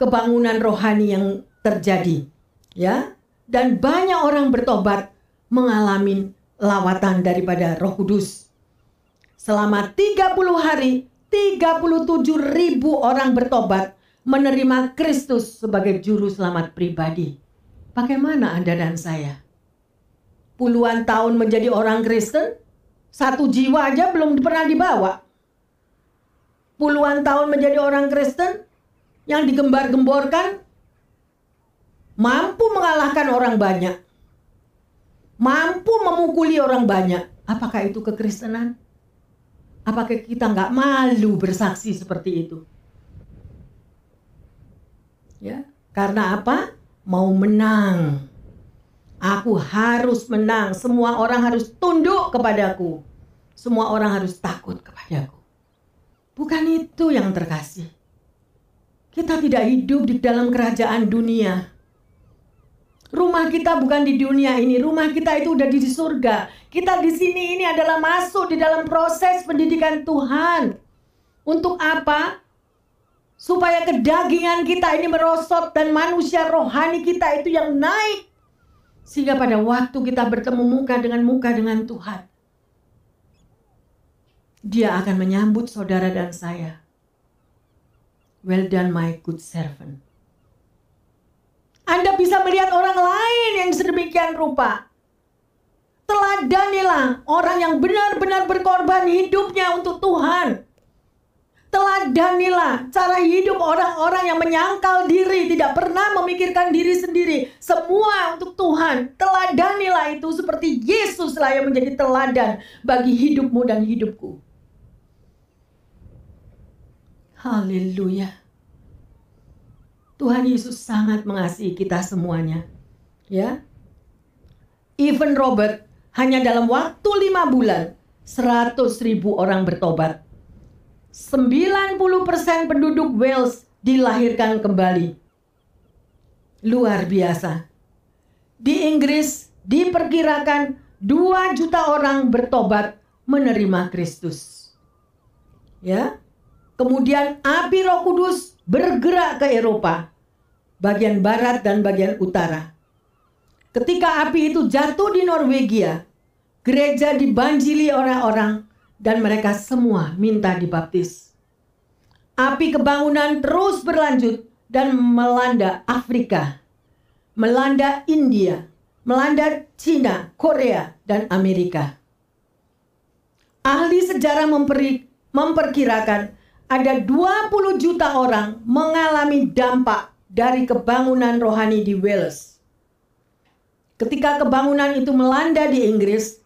kebangunan rohani yang terjadi. Ya, dan banyak orang bertobat mengalami lawatan daripada Roh Kudus. Selama 30 hari, 37 ribu orang bertobat menerima Kristus sebagai juru selamat pribadi. Bagaimana Anda dan saya? Puluhan tahun menjadi orang Kristen, satu jiwa aja belum pernah dibawa. Puluhan tahun menjadi orang Kristen yang digembar-gemborkan mampu mengalahkan orang banyak mampu memukuli orang banyak. Apakah itu kekristenan? Apakah kita nggak malu bersaksi seperti itu? Ya, karena apa? Mau menang. Aku harus menang. Semua orang harus tunduk kepadaku. Semua orang harus takut kepadaku. Bukan itu yang terkasih. Kita tidak hidup di dalam kerajaan dunia Rumah kita bukan di dunia ini, rumah kita itu udah di surga. Kita di sini ini adalah masuk di dalam proses pendidikan Tuhan. Untuk apa? Supaya kedagingan kita ini merosot dan manusia rohani kita itu yang naik. Sehingga pada waktu kita bertemu muka dengan muka dengan Tuhan. Dia akan menyambut saudara dan saya. Well done my good servant. Anda bisa melihat orang lain yang sedemikian rupa. Teladanilah orang yang benar-benar berkorban hidupnya untuk Tuhan. Teladanilah cara hidup orang-orang yang menyangkal diri, tidak pernah memikirkan diri sendiri. Semua untuk Tuhan. Teladanilah itu seperti Yesuslah yang menjadi teladan bagi hidupmu dan hidupku. Haleluya. Tuhan Yesus sangat mengasihi kita semuanya. Ya. Even Robert hanya dalam waktu lima bulan 100 ribu orang bertobat. 90% penduduk Wales dilahirkan kembali. Luar biasa. Di Inggris diperkirakan 2 juta orang bertobat menerima Kristus. Ya. Kemudian api Roh Kudus bergerak ke Eropa, bagian barat dan bagian utara. Ketika api itu jatuh di Norwegia, gereja dibanjiri orang-orang dan mereka semua minta dibaptis. Api kebangunan terus berlanjut dan melanda Afrika, melanda India, melanda Cina, Korea, dan Amerika. Ahli sejarah memperkirakan ada 20 juta orang mengalami dampak dari kebangunan rohani di Wales. Ketika kebangunan itu melanda di Inggris,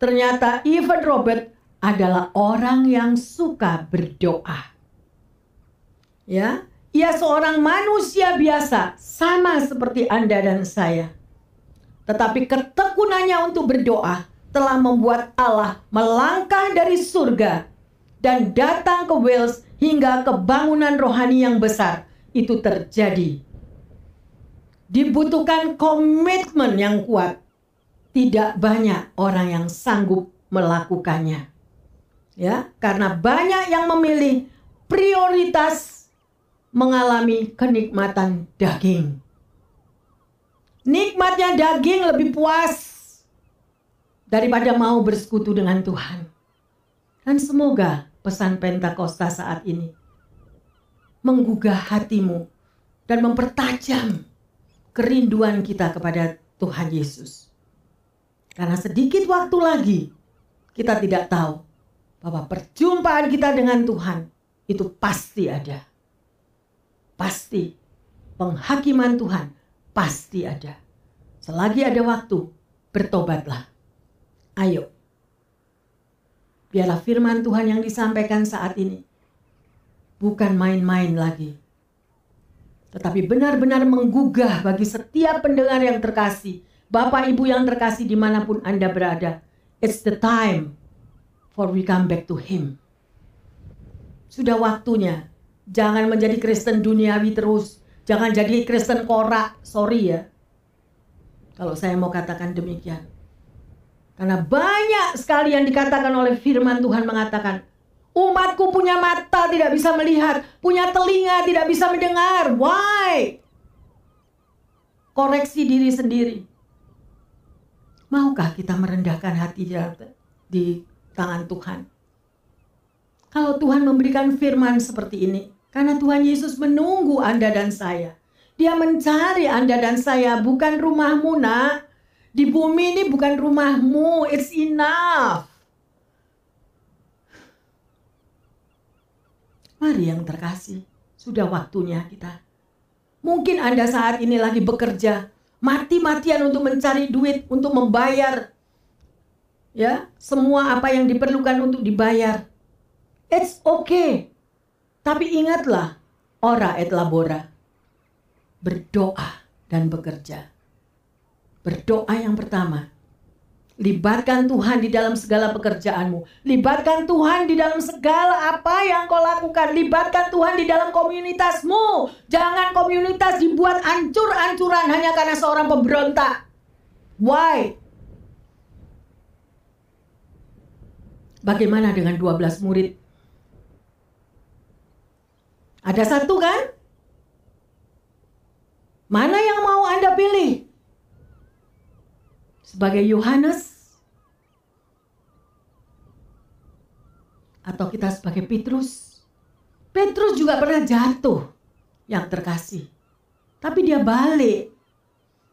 ternyata Evan Robert adalah orang yang suka berdoa. Ya, ia seorang manusia biasa, sama seperti Anda dan saya. Tetapi ketekunannya untuk berdoa telah membuat Allah melangkah dari surga dan datang ke Wales hingga kebangunan rohani yang besar itu terjadi. Dibutuhkan komitmen yang kuat. Tidak banyak orang yang sanggup melakukannya. Ya, karena banyak yang memilih prioritas mengalami kenikmatan daging. Nikmatnya daging lebih puas daripada mau bersekutu dengan Tuhan. Dan semoga pesan Pentakosta saat ini. Menggugah hatimu dan mempertajam kerinduan kita kepada Tuhan Yesus. Karena sedikit waktu lagi kita tidak tahu bahwa perjumpaan kita dengan Tuhan itu pasti ada. Pasti penghakiman Tuhan pasti ada. Selagi ada waktu, bertobatlah. Ayo, Biarlah firman Tuhan yang disampaikan saat ini bukan main-main lagi. Tetapi benar-benar menggugah bagi setiap pendengar yang terkasih. Bapak Ibu yang terkasih di mana pun Anda berada. It's the time for we come back to him. Sudah waktunya. Jangan menjadi Kristen duniawi terus. Jangan jadi Kristen korak. Sorry ya. Kalau saya mau katakan demikian. Karena banyak sekali yang dikatakan oleh firman Tuhan mengatakan, umatku punya mata tidak bisa melihat, punya telinga tidak bisa mendengar. Why? Koreksi diri sendiri. Maukah kita merendahkan hati di tangan Tuhan? Kalau Tuhan memberikan firman seperti ini, karena Tuhan Yesus menunggu Anda dan saya. Dia mencari Anda dan saya, bukan rumahmu nak. Di bumi ini bukan rumahmu, it's enough. Mari yang terkasih, sudah waktunya kita. Mungkin Anda saat ini lagi bekerja, mati-matian untuk mencari duit, untuk membayar ya, semua apa yang diperlukan untuk dibayar. It's okay. Tapi ingatlah, ora et labora. Berdoa dan bekerja. Berdoa yang pertama. Libatkan Tuhan di dalam segala pekerjaanmu. Libatkan Tuhan di dalam segala apa yang kau lakukan. Libatkan Tuhan di dalam komunitasmu. Jangan komunitas dibuat ancur-ancuran hanya karena seorang pemberontak. Why? Bagaimana dengan 12 murid ada satu kan? Mana yang mau Anda pilih? Sebagai Yohanes atau kita sebagai Petrus? Petrus juga pernah jatuh yang terkasih. Tapi dia balik.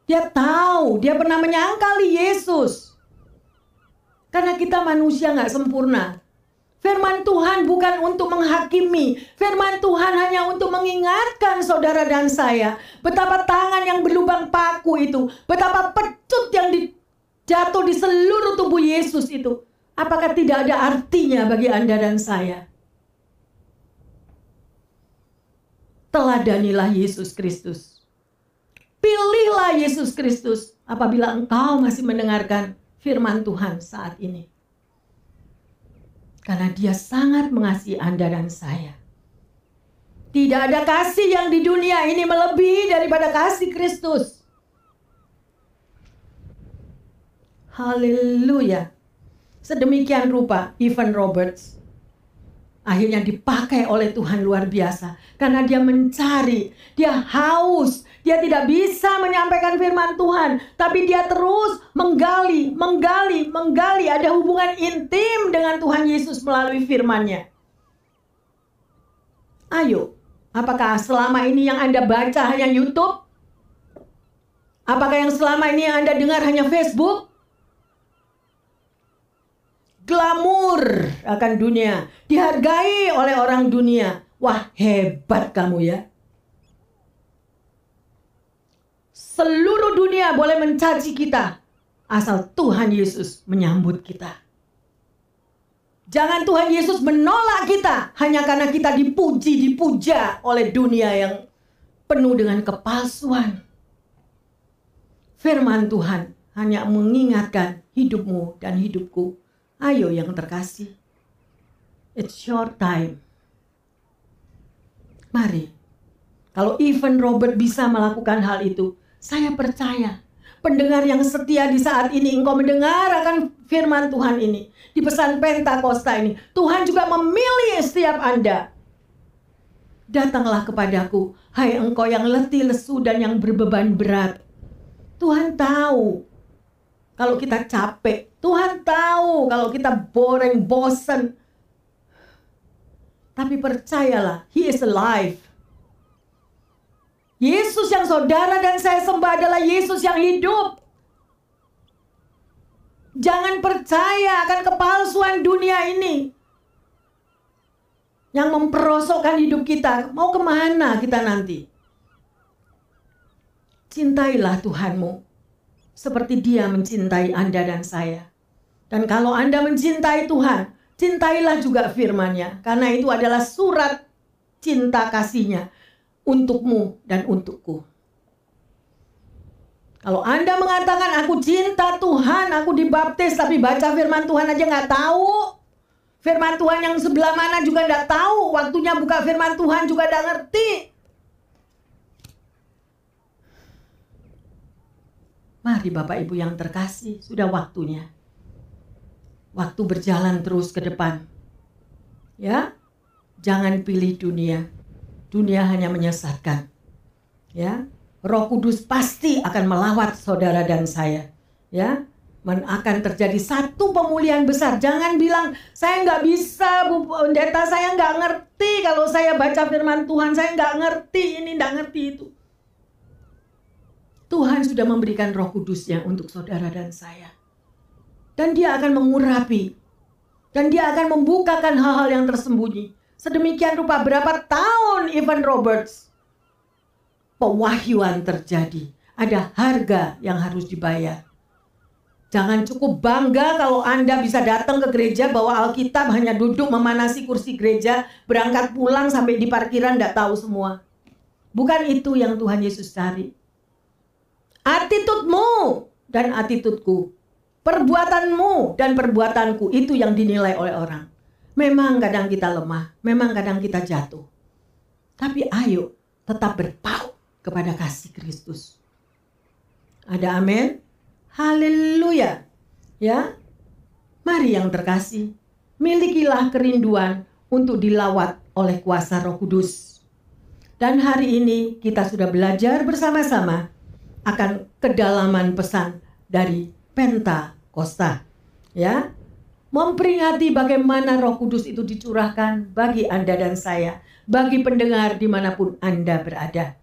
Dia tahu, dia pernah menyangkali Yesus. Karena kita manusia nggak sempurna. Firman Tuhan bukan untuk menghakimi. Firman Tuhan hanya untuk mengingatkan saudara dan saya. Betapa tangan yang berlubang paku itu. Betapa pecut yang jatuh di seluruh tubuh Yesus itu. Apakah tidak ada artinya bagi Anda dan saya? Teladanilah Yesus Kristus. Pilihlah Yesus Kristus apabila engkau masih mendengarkan firman Tuhan saat ini. Karena dia sangat mengasihi Anda dan saya. Tidak ada kasih yang di dunia ini melebihi daripada kasih Kristus. Haleluya. Sedemikian rupa Evan Roberts akhirnya dipakai oleh Tuhan luar biasa karena dia mencari, dia haus, dia tidak bisa menyampaikan firman Tuhan, tapi dia terus menggali, menggali, menggali ada hubungan intim dengan Tuhan Yesus melalui firman-Nya. Ayo, apakah selama ini yang Anda baca hanya YouTube? Apakah yang selama ini yang Anda dengar hanya Facebook? Glamor akan dunia, dihargai oleh orang dunia. Wah, hebat kamu ya. Seluruh dunia boleh mencaci kita asal Tuhan Yesus menyambut kita. Jangan Tuhan Yesus menolak kita hanya karena kita dipuji, dipuja oleh dunia yang penuh dengan kepalsuan. Firman Tuhan hanya mengingatkan hidupmu dan hidupku Ayo yang terkasih. It's your time. Mari. Kalau even Robert bisa melakukan hal itu, saya percaya pendengar yang setia di saat ini engkau mendengar akan firman Tuhan ini di pesan Pentakosta ini. Tuhan juga memilih setiap Anda. Datanglah kepadaku, hai engkau yang letih lesu dan yang berbeban berat. Tuhan tahu kalau kita capek, Tuhan tahu kalau kita boring, bosan. Tapi percayalah, He is alive. Yesus yang saudara dan saya sembah adalah Yesus yang hidup. Jangan percaya akan kepalsuan dunia ini. Yang memperosokkan hidup kita. Mau ke mana kita nanti? Cintailah Tuhanmu. Seperti dia mencintai Anda dan saya. Dan kalau Anda mencintai Tuhan, cintailah juga firman-Nya. Karena itu adalah surat cinta kasihnya untukmu dan untukku. Kalau Anda mengatakan aku cinta Tuhan, aku dibaptis tapi baca firman Tuhan aja nggak tahu, Firman Tuhan yang sebelah mana juga tidak tahu. Waktunya buka firman Tuhan juga tidak ngerti. Mari Bapak Ibu yang terkasih, sudah waktunya. Waktu berjalan terus ke depan. Ya, jangan pilih dunia. Dunia hanya menyesatkan. Ya, Roh Kudus pasti akan melawat saudara dan saya. Ya, akan terjadi satu pemulihan besar. Jangan bilang saya nggak bisa, Bu Pendeta, saya nggak ngerti kalau saya baca Firman Tuhan, saya nggak ngerti ini, nggak ngerti itu. Tuhan sudah memberikan Roh Kudusnya untuk saudara dan saya, dan Dia akan mengurapi, dan Dia akan membukakan hal-hal yang tersembunyi. Sedemikian rupa berapa tahun Evan Roberts pewahyuan terjadi. Ada harga yang harus dibayar. Jangan cukup bangga kalau Anda bisa datang ke gereja bawa Alkitab hanya duduk memanasi kursi gereja, berangkat pulang sampai di parkiran tidak tahu semua. Bukan itu yang Tuhan Yesus cari. Attitude-mu dan attitude-ku, perbuatanmu dan perbuatanku itu yang dinilai oleh orang. Memang kadang kita lemah, memang kadang kita jatuh. Tapi ayo tetap berpaut kepada kasih Kristus. Ada amin? Haleluya. Ya. Mari yang terkasih, milikilah kerinduan untuk dilawat oleh kuasa Roh Kudus. Dan hari ini kita sudah belajar bersama-sama akan kedalaman pesan dari Pentakosta. Ya. Memperingati bagaimana Roh Kudus itu dicurahkan bagi Anda dan saya, bagi pendengar di mana pun Anda berada.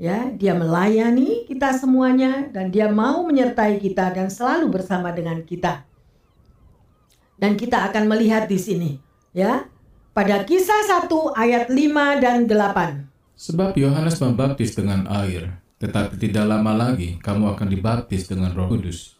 Ya, dia melayani kita semuanya dan dia mau menyertai kita dan selalu bersama dengan kita. Dan kita akan melihat di sini, ya. Pada kisah 1 ayat 5 dan 8. Sebab Yohanes membaptis dengan air, tetapi tidak lama lagi kamu akan dibaptis dengan Roh Kudus.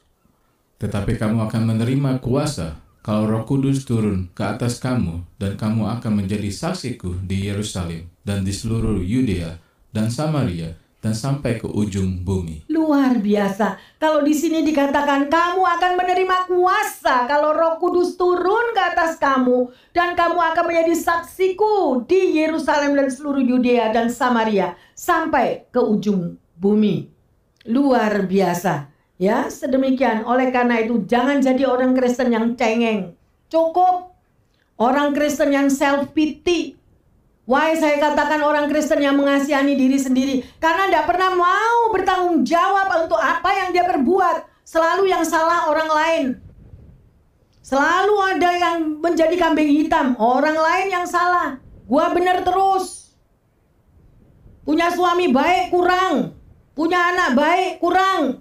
Tetapi kamu akan menerima kuasa kalau Roh Kudus turun ke atas kamu dan kamu akan menjadi saksiku di Yerusalem dan di seluruh Yudea dan Samaria dan sampai ke ujung bumi. Luar biasa. Kalau di sini dikatakan kamu akan menerima kuasa kalau Roh Kudus turun ke atas kamu dan kamu akan menjadi saksiku di Yerusalem dan seluruh Yudea dan Samaria sampai ke ujung bumi. Luar biasa. Ya, sedemikian. Oleh karena itu jangan jadi orang Kristen yang cengeng. Cukup orang Kristen yang self pity, Why saya katakan orang Kristen yang mengasihani diri sendiri? Karena tidak pernah mau bertanggung jawab untuk apa yang dia perbuat. Selalu yang salah orang lain. Selalu ada yang menjadi kambing hitam. Orang lain yang salah. Gua bener terus. Punya suami baik kurang. Punya anak baik kurang.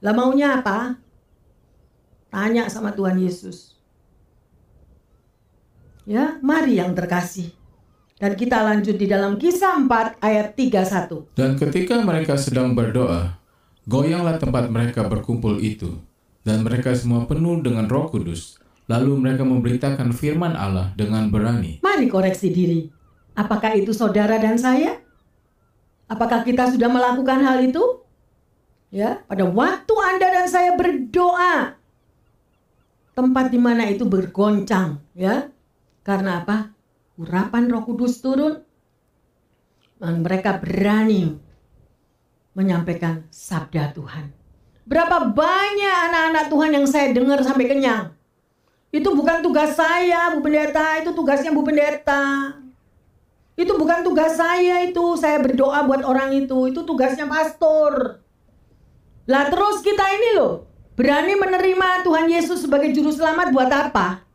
Lah maunya apa? Tanya sama Tuhan Yesus. Ya, mari yang terkasih. Dan kita lanjut di dalam kisah 4 ayat 31. Dan ketika mereka sedang berdoa, goyanglah tempat mereka berkumpul itu. Dan mereka semua penuh dengan roh kudus. Lalu mereka memberitakan firman Allah dengan berani. Mari koreksi diri. Apakah itu saudara dan saya? Apakah kita sudah melakukan hal itu? Ya, pada waktu Anda dan saya berdoa, tempat di mana itu bergoncang, ya. Karena apa? urapan Roh Kudus turun, dan mereka berani menyampaikan sabda Tuhan. Berapa banyak anak-anak Tuhan yang saya dengar sampai kenyang. Itu bukan tugas saya, Bu Pendeta, itu tugasnya Bu Pendeta. Itu bukan tugas saya itu, saya berdoa buat orang itu, itu tugasnya pastor. Lah terus kita ini loh, berani menerima Tuhan Yesus sebagai juru selamat buat apa?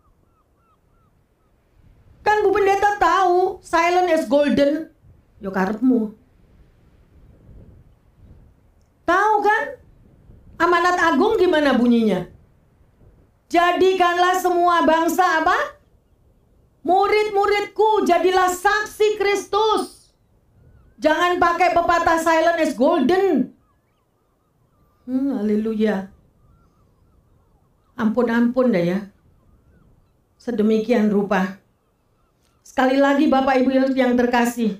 Kan Bu Pendeta tahu silent as golden. Yo karepmu. Tahu kan? Amanat agung gimana bunyinya? Jadikanlah semua bangsa apa? Murid-muridku jadilah saksi Kristus. Jangan pakai pepatah silent as golden. Hmm, haleluya. Ampun-ampun dah ya. Sedemikian rupa Sekali lagi Bapak Ibu yang terkasih,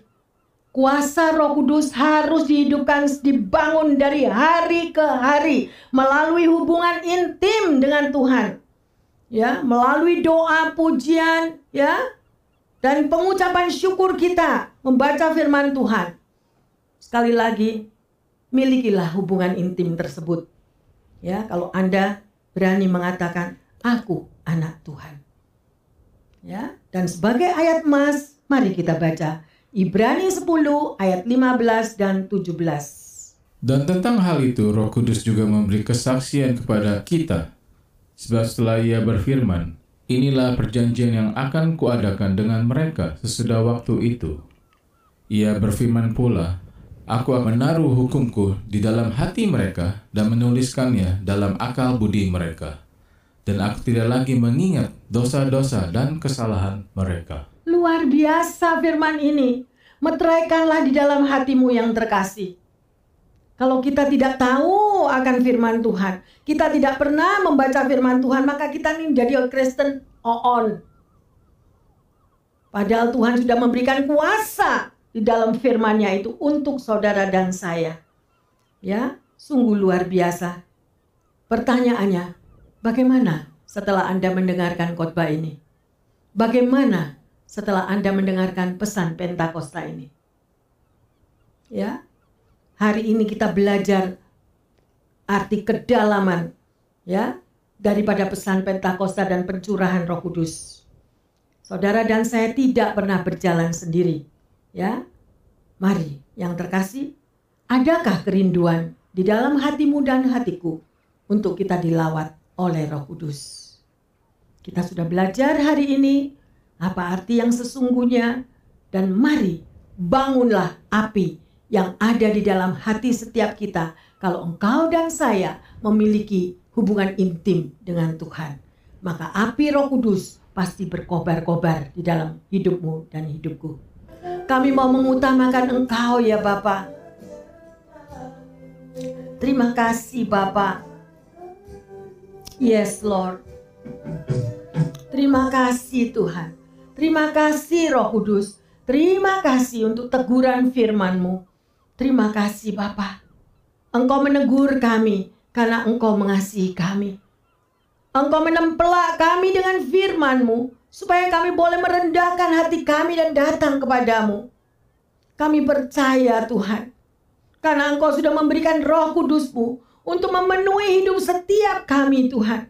kuasa Roh Kudus harus dihidupkan, dibangun dari hari ke hari melalui hubungan intim dengan Tuhan. ya, melalui doa, pujian, ya, dan pengucapan syukur kita membaca firman Tuhan. Sekali lagi, milikilah hubungan intim tersebut. Ya, kalau Anda berani mengatakan, "Aku anak Tuhan." Ya, dan sebagai ayat emas, mari kita baca Ibrani 10 ayat 15 dan 17. Dan tentang hal itu, Roh Kudus juga memberi kesaksian kepada kita. Sebab setelah ia berfirman, Inilah perjanjian yang akan kuadakan dengan mereka sesudah waktu itu. Ia berfirman pula, Aku akan menaruh hukumku di dalam hati mereka dan menuliskannya dalam akal budi mereka. Dan aku tidak lagi mengingat dosa-dosa dan kesalahan mereka. Luar biasa firman ini. Meteraikanlah di dalam hatimu yang terkasih. Kalau kita tidak tahu akan firman Tuhan, kita tidak pernah membaca firman Tuhan, maka kita ini jadi Kristen on. Padahal Tuhan sudah memberikan kuasa di dalam firman-Nya itu untuk saudara dan saya. Ya, sungguh luar biasa. Pertanyaannya, bagaimana setelah Anda mendengarkan khotbah ini? Bagaimana setelah Anda mendengarkan pesan Pentakosta ini? Ya, hari ini kita belajar arti kedalaman ya daripada pesan Pentakosta dan pencurahan Roh Kudus. Saudara dan saya tidak pernah berjalan sendiri, ya. Mari, yang terkasih, adakah kerinduan di dalam hatimu dan hatiku untuk kita dilawat oleh Roh Kudus? Kita sudah belajar hari ini apa arti yang sesungguhnya dan mari bangunlah api yang ada di dalam hati setiap kita kalau engkau dan saya memiliki hubungan intim dengan Tuhan. Maka api roh kudus pasti berkobar-kobar di dalam hidupmu dan hidupku. Kami mau mengutamakan engkau ya Bapak. Terima kasih Bapak. Yes Lord. Terima kasih Tuhan. Terima kasih Roh Kudus. Terima kasih untuk teguran firman-Mu. Terima kasih Bapa. Engkau menegur kami karena Engkau mengasihi kami. Engkau menempelak kami dengan firman-Mu supaya kami boleh merendahkan hati kami dan datang kepadamu. Kami percaya Tuhan, karena Engkau sudah memberikan roh kudus-Mu untuk memenuhi hidup setiap kami Tuhan.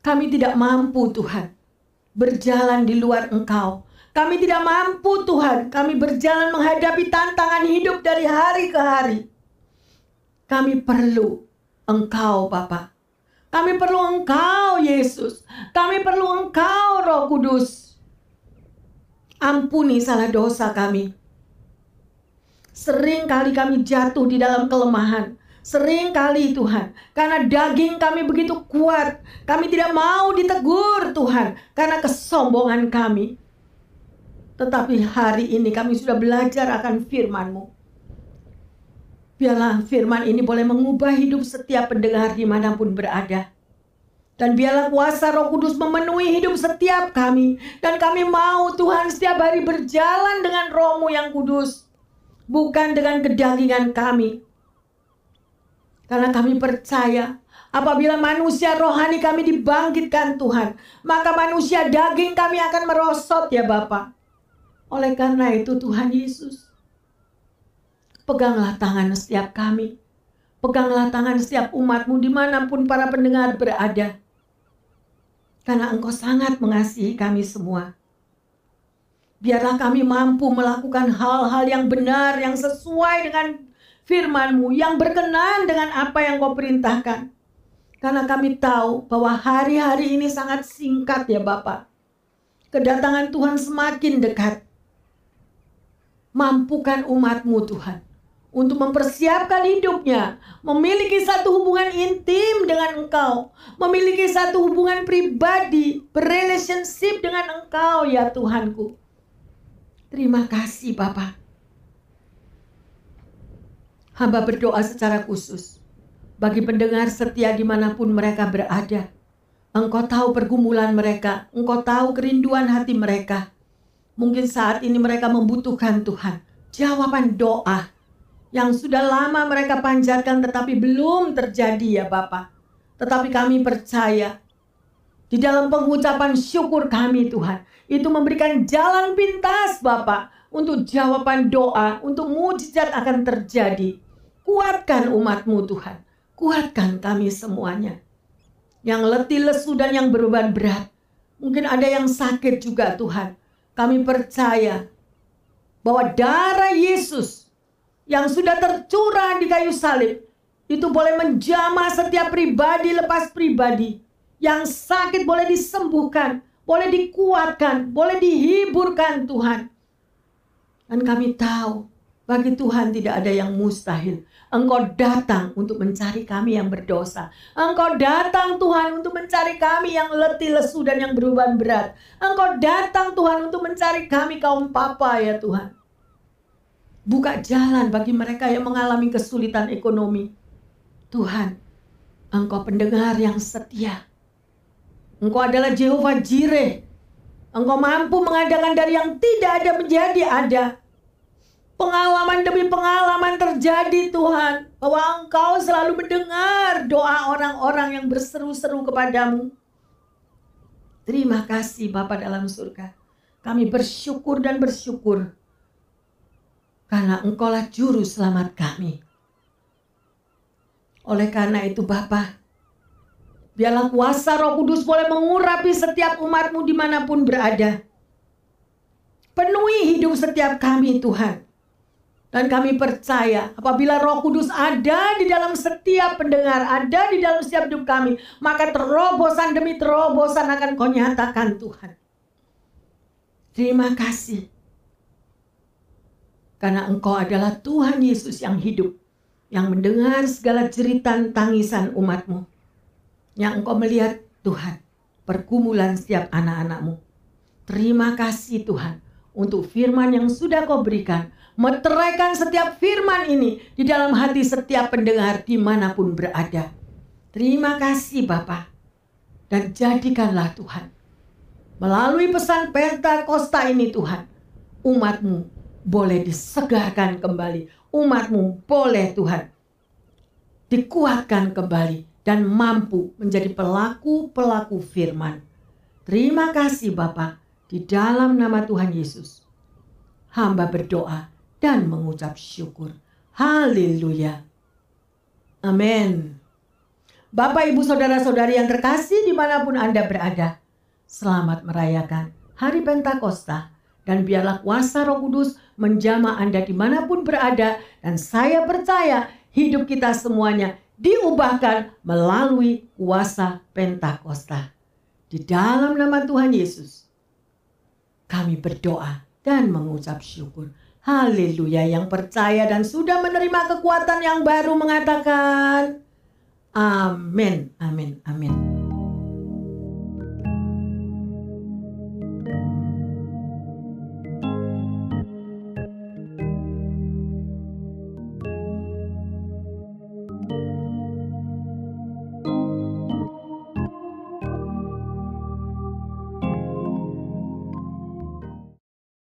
Kami tidak mampu Tuhan berjalan di luar Engkau. Kami tidak mampu Tuhan, kami berjalan menghadapi tantangan hidup dari hari ke hari. Kami perlu Engkau Bapa. Kami perlu Engkau Yesus. Kami perlu Engkau Roh Kudus. Ampuni salah dosa kami. Sering kali kami jatuh di dalam kelemahan. Sering kali Tuhan, karena daging kami begitu kuat, kami tidak mau ditegur Tuhan, karena kesombongan kami. Tetapi hari ini kami sudah belajar akan firman-Mu. Biarlah firman ini boleh mengubah hidup setiap pendengar di mana pun berada. Dan biarlah kuasa roh kudus memenuhi hidup setiap kami. Dan kami mau Tuhan setiap hari berjalan dengan rohmu yang kudus. Bukan dengan kedagingan kami. Karena kami percaya apabila manusia rohani kami dibangkitkan Tuhan. Maka manusia daging kami akan merosot ya Bapak. Oleh karena itu Tuhan Yesus, peganglah tangan setiap kami. Peganglah tangan setiap umatmu di mana pun para pendengar berada. Karena engkau sangat mengasihi kami semua. Biarlah kami mampu melakukan hal-hal yang benar, yang sesuai dengan firmanmu, yang berkenan dengan apa yang kau perintahkan. Karena kami tahu bahwa hari-hari ini sangat singkat ya Bapak. Kedatangan Tuhan semakin dekat. Mampukan umatmu Tuhan untuk mempersiapkan hidupnya, memiliki satu hubungan intim dengan Engkau, memiliki satu hubungan pribadi, berrelationship dengan Engkau ya Tuhanku. Terima kasih Bapak. Hamba berdoa secara khusus bagi pendengar setia di mana pun mereka berada. Engkau tahu pergumulan mereka, Engkau tahu kerinduan hati mereka. Mungkin saat ini mereka membutuhkan Tuhan. Jawaban doa yang sudah lama mereka panjatkan tetapi belum terjadi ya Bapak. Tetapi kami percaya di dalam pengucapan syukur kami Tuhan. Itu memberikan jalan pintas Bapak untuk jawaban doa, untuk mujizat akan terjadi. Kuatkan umatmu Tuhan. Kuatkan kami semuanya. Yang letih lesu dan yang beban berat. Mungkin ada yang sakit juga Tuhan. Kami percaya bahwa darah Yesus yang sudah tercurah di kayu salib itu boleh menjamah setiap pribadi lepas pribadi. Yang sakit boleh disembuhkan, boleh dikuatkan, boleh dihiburkan Tuhan. Dan kami tahu bagi Tuhan tidak ada yang mustahil. Engkau datang untuk mencari kami yang berdosa. Engkau datang Tuhan untuk mencari kami yang letih lesu dan yang beruban berat. Engkau datang Tuhan untuk mencari kami kaum papa ya Tuhan. Buka jalan bagi mereka yang mengalami kesulitan ekonomi. Tuhan, Engkau pendengar yang setia. Engkau adalah Jehovah Jireh. Engkau mampu mengadakan dari yang tidak ada menjadi ada. Pengalaman demi pengalaman terjadi Tuhan. Bahwa engkau selalu mendengar doa orang-orang yang berseru-seru kepadamu. Terima kasih Bapa dalam surga. Kami bersyukur dan bersyukur. Karena engkaulah juru selamat kami. Oleh karena itu Bapa, biarlah kuasa roh kudus boleh mengurapi setiap umatmu di mana pun berada. Penuhi hidup setiap kami Tuhan. Dan kami percaya apabila roh kudus ada di dalam setiap pendengar, ada di dalam setiap hidup kami, maka terobosan demi terobosan akan kau nyatakan Tuhan. Terima kasih. Karena engkau adalah Tuhan Yesus yang hidup, yang mendengar segala jeritan tangisan umatmu. Yang engkau melihat Tuhan, pergumulan setiap anak-anakmu. Terima kasih Tuhan untuk firman yang sudah kau berikan meteraikan setiap firman ini di dalam hati setiap pendengar di mana pun berada. Terima kasih Bapak. Dan jadikanlah Tuhan. Melalui pesan Pentakosta ini Tuhan. Umatmu boleh disegarkan kembali. Umatmu boleh Tuhan dikuatkan kembali dan mampu menjadi pelaku-pelaku firman. Terima kasih Bapak di dalam nama Tuhan Yesus. Hamba berdoa dan mengucap syukur. Haleluya. Amin. Bapak, Ibu, Saudara-saudari yang terkasih di mana pun Anda berada. Selamat merayakan Hari Pentakosta. Dan biarlah kuasa roh kudus menjama Anda di mana pun berada. Dan saya percaya hidup kita semuanya diubahkan melalui kuasa Pentakosta. Di dalam nama Tuhan Yesus, kami berdoa dan mengucap syukur. Haleluya yang percaya dan sudah menerima kekuatan yang baru mengatakan amin, amin, amin.